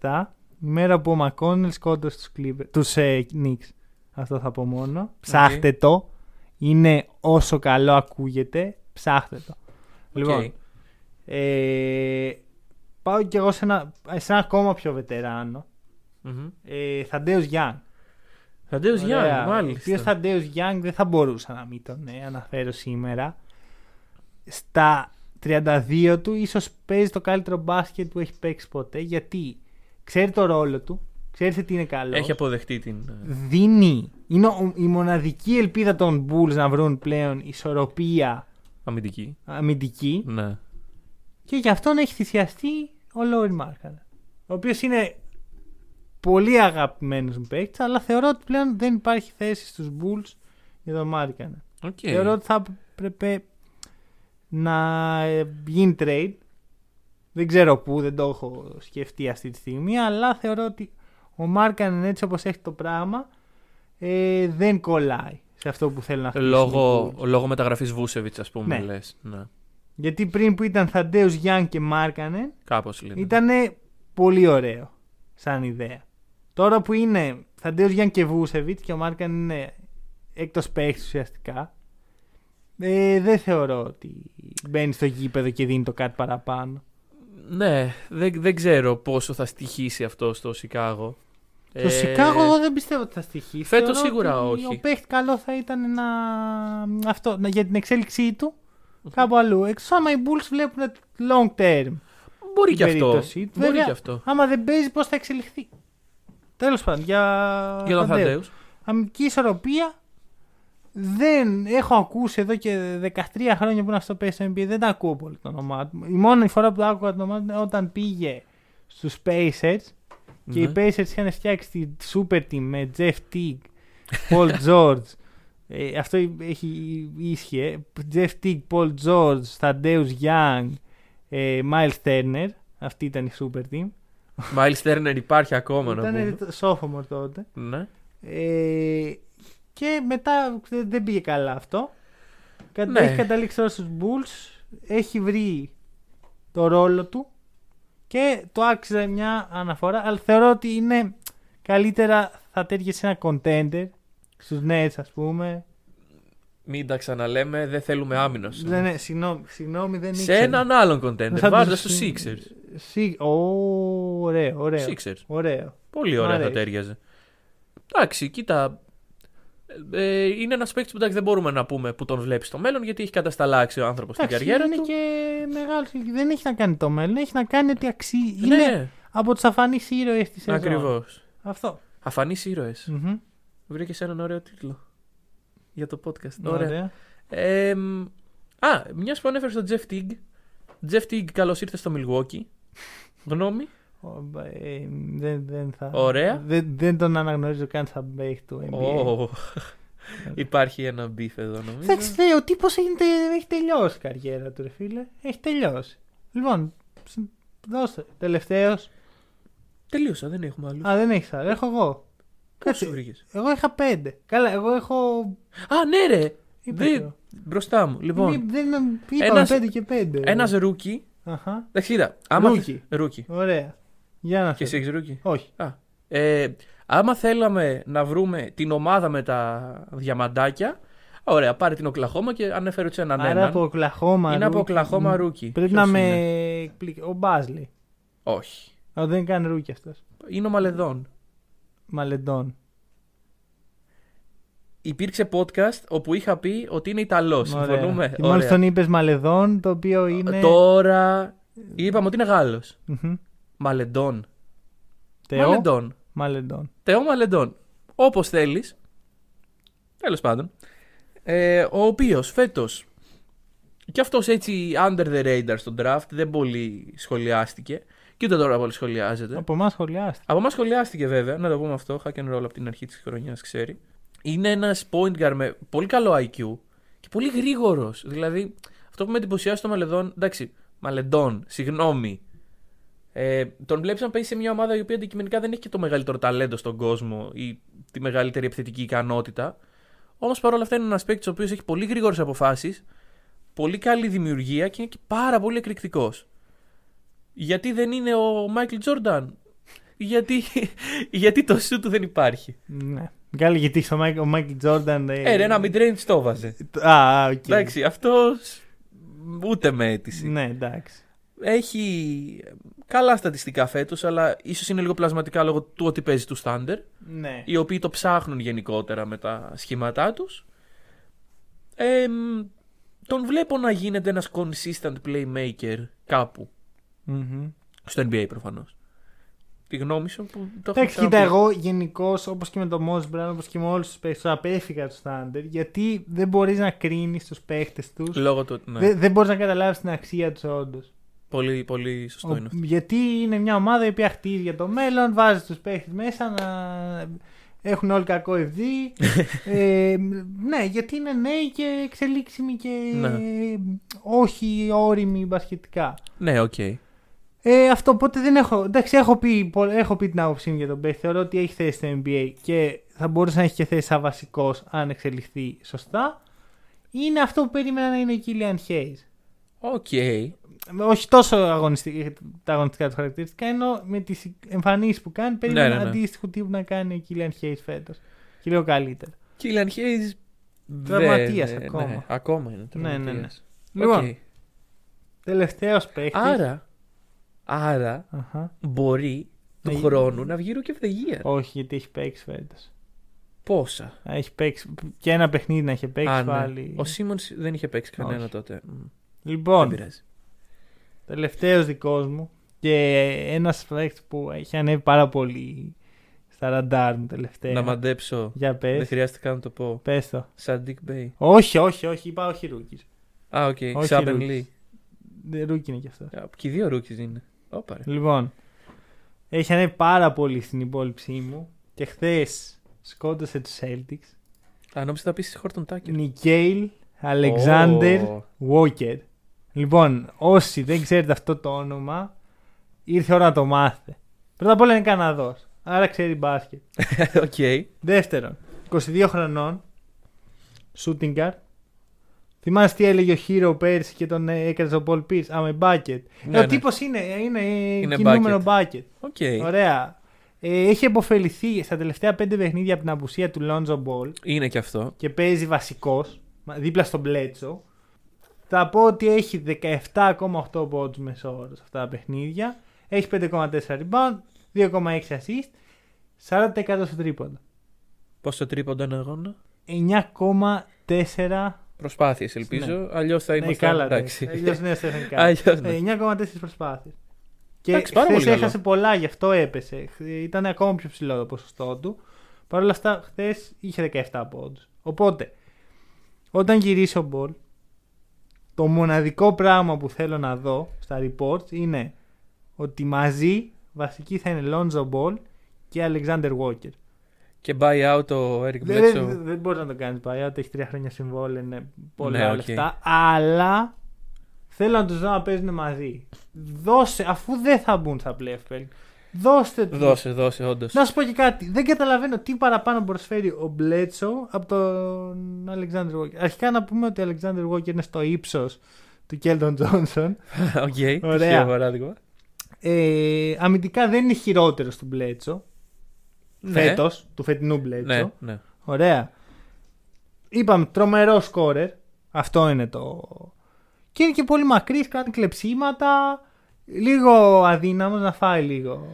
2017, η μέρα που ο Μακόνελ σκότωσε τους, Cleaver, τους ε, Knicks. Αυτό θα πω μόνο. Ψάχτε το. Είναι όσο καλό ακούγεται. Ψάχτε το. Λοιπόν, ε, πάω κι εγώ σε ένα, σε ένα ακόμα πιο βετεράνο. Μμμ. Ε, Θαντέος Γιάνγκ. Θαντέος Ωραία. Γιάνγκ, Ο οποίο μάλιστα. Θαντέος Γιάνγκ δεν θα μπορούσα να μην τον ε, αναφέρω σήμερα. Στα 32 του ίσως παίζει το καλύτερο μπάσκετ που έχει παίξει ποτέ γιατί ξέρει το ρόλο του, ξέρει σε τι είναι καλός. Έχει αποδεχτεί την. ε, Δίνει. Είναι ο- η μοναδική ελπίδα των Bulls να βρουν πλέον ισορροπία αμυντική. αμυντική Ναι. και γι' αυτόν έχει θυσιαστεί ο Λόρι Μάρκανα. Ο οποίος είναι πολύ αγαπημένος μου παίκτης, αλλά θεωρώ ότι πλέον δεν υπάρχει θέση στους Bulls για τον Μάρκανα. Οκ. Θεωρώ ότι θα έπρεπε να ε, γίνει trade. Δεν ξέρω πού, δεν το έχω σκεφτεί αυτή τη στιγμή, αλλά θεωρώ ότι ο Μάρκανεν έτσι όπως έχει το πράγμα ε, δεν κολλάει σε αυτό που θέλει να χτίσει. Λόγω, λόγω μεταγραφής Βούτσεβιτς, ας πούμε, Ναι. λες. Ναι. Γιατί πριν που ήταν Θαντέους Γιάν και Μάρκανεν Κάπως λένε. ήταν πολύ ωραίο σαν ιδέα. Τώρα που είναι Θαντέος Γιάν και Βούσεβιτ και ο Μάρκανεν είναι έκτος παίχτης ουσιαστικά ε, δεν θεωρώ ότι μπαίνει στο γήπεδο και δίνει το κάτι παραπάνω. Ναι, δεν, δεν ξέρω πόσο θα στοιχήσει αυτό στο Σικάγο. Το Σικάγο εγώ δεν πιστεύω ότι θα στοιχήσει. Ε, φέτος Θεωρώ σίγουρα ότι όχι. Ο παίχτη καλό θα ήταν να... Αυτό, να... για την εξέλιξή του κάπου αλλού. Εκτός άμα οι Bulls βλέπουν long term. Μπορεί και την αυτό. περίπτωση τους. Μπορεί Βέβαια, και αυτό. Άμα δεν παίζει, πώς θα εξελιχθεί; Τέλος πάντων, για, Για τον Θαντέου. Θαντέους. Αμυντική ισορροπία δεν έχω ακούσει εδώ και 13 χρόνια που είναι αυτό παίζει στο NBA. Δεν τα ακούω πολύ το όνομά του. Η μόνη φορά που το άκουγα το όνομά του είναι όταν πήγε στους Pacers και οι Ναι. Pacers είχαν φτιάξει τη super team με Jeff Teague, Paul George. Ε, αυτό έχει ίσχυε. Jeff Teague, Paul George, Thaddeus Young, ε, Miles Turner. Αυτή ήταν η super team. Miles Turner υπάρχει ακόμα να Ήταν πούμε. το sophomore τότε. Ναι. Ε, και μετά δεν- δεν πήγε καλά αυτό. Κα- Ναι. Έχει καταλήξει τώρα στους Bulls. Έχει βρει το ρόλο του. Και το άξιζε μια αναφορά. Αλλά θεωρώ ότι είναι καλύτερα θα τέριε σε ένα contender. Στους Nets ας πούμε. Μην τα ξαναλέμε, δεν θέλουμε άμυνο. Δεν, είναι- συγγνώμη, συγγνώμη, δεν Σε ήξερα. έναν άλλον contender. Θα Βάζω τους- στο Sixers. Σι- Ω, ωραίο, ωραίο. Sixers. Ωραίο. Πολύ Μ' ωραία θα αρέσει. τέριαζε. Εντάξει, κοίτα. Ε, είναι ένας παίκτης που εντάξει, δεν μπορούμε να πούμε που τον βλέπεις στο μέλλον γιατί έχει κατασταλάξει ο άνθρωπος στην Εντάξει, καριέρα είναι του. και μεγάλο. Δεν έχει να κάνει το μέλλον. Έχει να κάνει ότι αξίζει. Ναι, είναι ναι, από τους αφανείς ήρωες της σεζόν. ακριβώς. Αυτό. Αφανείς ήρωες. Μμμ. Βρήκες έναν ωραίο τίτλο για το podcast. Ωραία. Ωραία. Ε, μ, α, μιας που ανέφερες τον Jeff Teague. Jeff Teague, καλώς ήρθες στο Milwaukee. Γνώμη; Ο, ε, δεν, δεν θα... Ωραία. Δεν, δεν τον αναγνωρίζω καν σαν παίχτη του NBA. Ω, Υπάρχει ένα beef εδώ νομίζω. Εντάξει, λέει, ο τύπος έχει, τε- έχει τελειώσει η καριέρα του, ρε φίλε. Έχει τελειώσει. Λοιπόν, ψ- δώστε. Τελευταίος. Τελείωσα, δεν έχουμε άλλους. Α, δεν έχεις άλλο. Έχω εγώ. Πόσο βρήκες; Εγώ είχα πέντε. Καλά, εγώ έχω. Α, ναι, ρε! Είπα Δεν- το. Μπροστά μου. Λοιπόν, Μη- δεν είπαμε ένας- πέντε και πέντε. ένας rookie. Αχα. Εντάξει, κοίτα. Άμα... Rookie. Rookie. Ωραία. Για να Και εσύ θες. έχεις rookie; Όχι. Α. Ε, άμα θέλαμε να βρούμε την ομάδα με τα διαμαντάκια, ωραία, πάρε την Οκλαχόμα και ανέφερε του έναν Άρα έναν. από Οκλαχόμα. Είναι από rookie. Οκλαχόμα Μ, rookie. Πρέπει Ποιος να με είναι; εκπλήξει. Ο Μπάζλι. Όχι. Α, δεν κάνει ρούκι αυτός. Είναι ο Μαλεντόν. Μαλεντόν. Υπήρξε podcast όπου είχα πει ότι είναι Ιταλός. Συμφωνούμε. Και μόλις Ωραία. τον είπες Μαλεντόν, το οποίο είναι. Τώρα είπαμε ότι είναι Γάλλος. Μμμ. Μαλεντόν. Τεό. Μαλεντόν. Μαλεντόν. Τεό Μαλεντόν. Όπως θέλεις. Τέλος πάντων. Ε, ο οποίος φέτος. Και αυτός έτσι under the radar στο draft δεν πολύ σχολιάστηκε. Και ούτε τώρα πολύ σχολιάζεται. Από εμάς σχολιάστε. Από εμάς σχολιάστηκε βέβαια, να το πούμε αυτό. Hack and roll από την αρχή της χρονιάς, ξέρει. Είναι ένας point guard με πολύ καλό IQ και πολύ γρήγορος. Δηλαδή, αυτό που με εντυπωσιάζει στο Μαλεντόν, εντάξει, Μαλεντόν, συγγνώμη. Ε, τον βλέπεις να παίζει σε μια ομάδα η οποία αντικειμενικά δεν έχει και το μεγαλύτερο ταλέντο στον κόσμο ή τη μεγαλύτερη επιθετική ικανότητα. Όμως παρόλα αυτά είναι ένας παίκτης ο οποίος έχει πολύ γρήγορες αποφάσεις, πολύ καλή δημιουργία και είναι και πάρα πολύ εκρηκτικός. Γιατί δεν είναι ο Μάικλ Τζόρνταν. Γιατί, γιατί το σουτ του δεν υπάρχει; Ναι. Γκάλι γιατί στο Μάικ- ο Μάικλ Τζόρνταν. Ε, ρε, ένα mid-range το βάζε. Α, οκ. Εντάξει, αυτός ούτε με αίτηση. Ναι, εντάξει. Έχει καλά στατιστικά φέτος, αλλά ίσως είναι λίγο πλασματικά λόγω του ότι παίζει τους Thunder. Ναι. οι οποίοι το ψάχνουν γενικότερα με τα σχήματά τους. Ε, μ, τον βλέπω να γίνεται ένας consistent playmaker κάπου. Μμμ. Στο NBA προφανώς. Τη γνώμη σου που το έχω Εντάξει, κοίτα, ξαναπεί. εγώ γενικώς όπως και με τον Μος Μπράουν, όπως και με όλους τους παίχτες, απέφυγα τους Thunder γιατί δεν μπορείς να κρίνεις τους παίχτες τους. Λόγω του ότι- ναι. Δεν, δεν μπορείς να καταλάβεις την αξία τους όντως. Πολύ, πολύ σωστό είναι αυτό. Γιατί είναι μια ομάδα η οποία χτίζει για το μέλλον, βάζει τους παίχτες μέσα να έχουν όλοι κακό FD. ε, ναι, γιατί είναι νέοι και εξελίξιμοι και Ναι. όχι όριμοι μπασκετικά. Ναι, οκ. Ε, αυτό οπότε δεν έχω. Εντάξει, έχω πει, πο- έχω πει την άποψή μου για τον παίχτη. Θεωρώ ότι έχει θέση στο NBA και θα μπορούσε να έχει και θέση σαν βασικός αν εξελιχθεί σωστά. Είναι αυτό που περίμενα να είναι ο Killian Hayes. OK. Όχι τόσο αγωνιστικά, τα αγωνιστικά του χαρακτηριστικά, ενώ με τις εμφανίσεις που κάνει, περίμενα Ναι, ναι, ναι. αντίστοιχο τύπου να κάνει ο Killian Hayes φέτος. Και λίγο καλύτερα. Killian Hayes Τραυματίας δεν- ακόμα. Ναι, ακόμα είναι Ναι, ναι, ναι. τραυματίας. Λοιπόν, Οκ. τελευταίος παίχτη. Άρα, άρα Αχα. μπορεί του Ναι. χρόνου να βγει Rookie of the Year. Όχι, γιατί έχει παίξει φέτος. Πόσα; Έχει παίξει και ένα παιχνίδι να έχει παίξει Α, ναι. πάλι. Ο Σίμονς δεν είχε παίξει κανένα Όχι. τότε. Μ, Δεν Λοιπόν, πειράζει. τελευταίος δικός μου και ένας παίχτης που έχει ανέβει πάρα πολύ στα ραντάρ μου τελευταία. Να μαντέψω. Για Δεν πες. χρειάζεται καν να το πω. Πες το. Saddiq Bey. Όχι, όχι, όχι, είπα όχι rookies. Α, οκ. Όχι Saben rookies. Lee. Rookie είναι κι αυτός. Και οι δύο rookies είναι. Όπα ρε. Λοιπόν, έχει ανέβει πάρα πολύ στην υπόληψή μου και χθες σκότωσε τους Celtics. Α, νόμιζα θα πεις Horton-Tucker. Nickeil Alexander Ω. Walker. Λοιπόν, όσοι δεν ξέρετε αυτό το όνομα, ήρθε η ώρα να το μάθετε. Πρώτα απ' όλα είναι Καναδός, άρα ξέρει μπάσκετ. Οκ. Δεύτερον, 22 χρονών, shooting guard. Θυμάσαι τι έλεγε ο Herro πέρσι και τον ε, έκανε ο Paul Pierce; I'm a bucket. Ναι, ε, ο ναι. τύπος είναι, είναι, Είναι κινούμενο bucket. Οκ. Ωραία. Ε, έχει επωφεληθεί στα τελευταία πέντε παιχνίδια από την απουσία του Lonzo Ball Είναι και αυτό. και παίζει βασικός δίπλα στον Bledsoe. Θα πω ότι έχει 17,8 πόντους μεσόωρο σε αυτά τα παιχνίδια. Έχει 5,4 rebound, 2,6 assist, 40% στο τρίποντο. Πόσο τρίποντα είναι αγώνα. 9,4 Προσπάθειες ελπίζω. Αλλιώς θα Ναι, είμαστε. καλά, εντάξει. εντάξει. Αλλιώς ναι, Stephen Curry. Αλλιώς, ναι. Ε, 9,4 προσπάθειες. Και Εντάξει, πάρα χθες πολύ καλό. έχασε πολλά, γι' αυτό έπεσε. Ήταν ακόμα πιο ψηλό το ποσοστό του. Παρ' όλα αυτά, χθες είχε 17 πόντους. Οπότε, όταν γυρίσει ο Ball, το μοναδικό πράγμα που θέλω να δω στα reports είναι ότι μαζί βασικοί θα είναι Lonzo Ball και Alexander Walker. Και buy out ο Eric Δεν, Bledsoe. δεν, δεν μπορεί να το κάνεις buyout, έχει τρία χρόνια συμβόλαια, είναι πολλά Ναι, οκ. λεφτά. Αλλά θέλω να τους δω να παίζουν μαζί. Δώσε, αφού δεν θα μπουν στα playoff, δώστε τους. Δώσε, δώσε, όντως. Να σου πω και κάτι. Δεν καταλαβαίνω τι παραπάνω προσφέρει ο Bledsoe από τον Alexander Walker. Αρχικά να πούμε ότι ο Alexander Walker είναι στο ύψος του Keldon Johnson. Οκ. Ωραία. Τυχαίο παράδειγμα. Ε, αμυντικά δεν είναι χειρότερος του Bledsoe. Ναι. Φέτος, του φετινού Bledsoe. Ναι, ναι. Ωραία. Είπαμε τρομερό σκόρερ. Αυτό είναι το. Και είναι και πολύ μακρύς, κάνει κλεψίματα. Λίγο αδύναμος να φάει λίγο.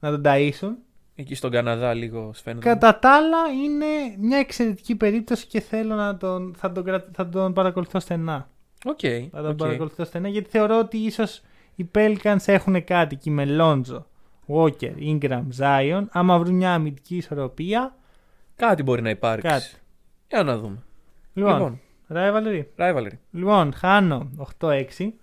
Να τον ταΐσουν. Εκεί στον Καναδά λίγο φαίνεται. Κατά τα άλλα είναι μια εξαιρετική περίπτωση και θέλω να τον. Θα τον, κρα- θα τον παρακολουθώ στενά. Οκ. Θα τον οκ. παρακολουθώ στενά γιατί θεωρώ ότι ίσως οι Pelicans έχουν κάτι εκεί με Lonzo, Walker, Ingram, Zion. Άμα βρουν μια αμυντική ισορροπία. Κάτι μπορεί να υπάρξει. Κάτι. Για να δούμε. Λοιπόν, Λοιπόν, Rivalry. rivalry. Λοιπόν, χάνω 8-6.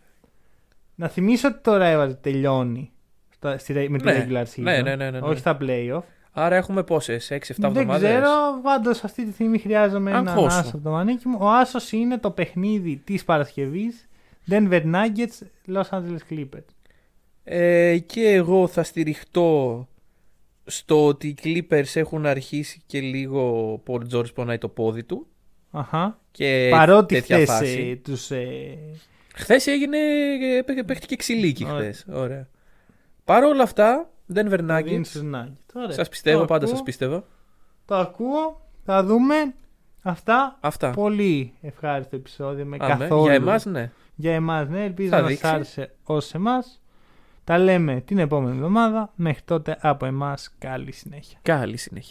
Να θυμίσω ότι το Rivalry τελειώνει στα- στη- με τη Ναι. regular season. Ναι, ναι, ναι, ναι, ναι. Όχι στα playoff. Άρα έχουμε πόσες, 6-7 Δεν εβδομάδες; ξέρω, πάντως αυτή τη στιγμή χρειάζομαι έναν Αγχώσου. άσο από το μανίκι μου. Ο άσος είναι το παιχνίδι της Παρασκευής. Denver Nuggets, Los Angeles Clippers. Ε, και εγώ θα στηριχτώ στο ότι οι Clippers έχουν αρχίσει και λίγο ο Paul George πονάει το πόδι του. Αχα. Και Παρότι τέτοια χθες φάση. τους. Ε, Χθες έγινε. ε, παί- Παίχτηκε ξυλίκι Ωραία. χθες. Ωραία. Παρ' όλα αυτά, Denver Nuggets. δίνεις στους Nuggets. Ωραία. Σας πιστεύω, Το πάντα ακούω, σας πιστεύω. Το ακούω. Θα δούμε. Αυτά. Αυτά. Πολύ ευχάριστο επεισόδιο με Αμέ. καθόλου. Για εμάς, ναι. Για εμάς, ναι. Ελπίζω Θα να σας δείξει. άρεσε ως εμάς. Τα λέμε την επόμενη εβδομάδα. Μέχρι τότε από εμάς καλή συνέχεια. Καλή συνέχεια.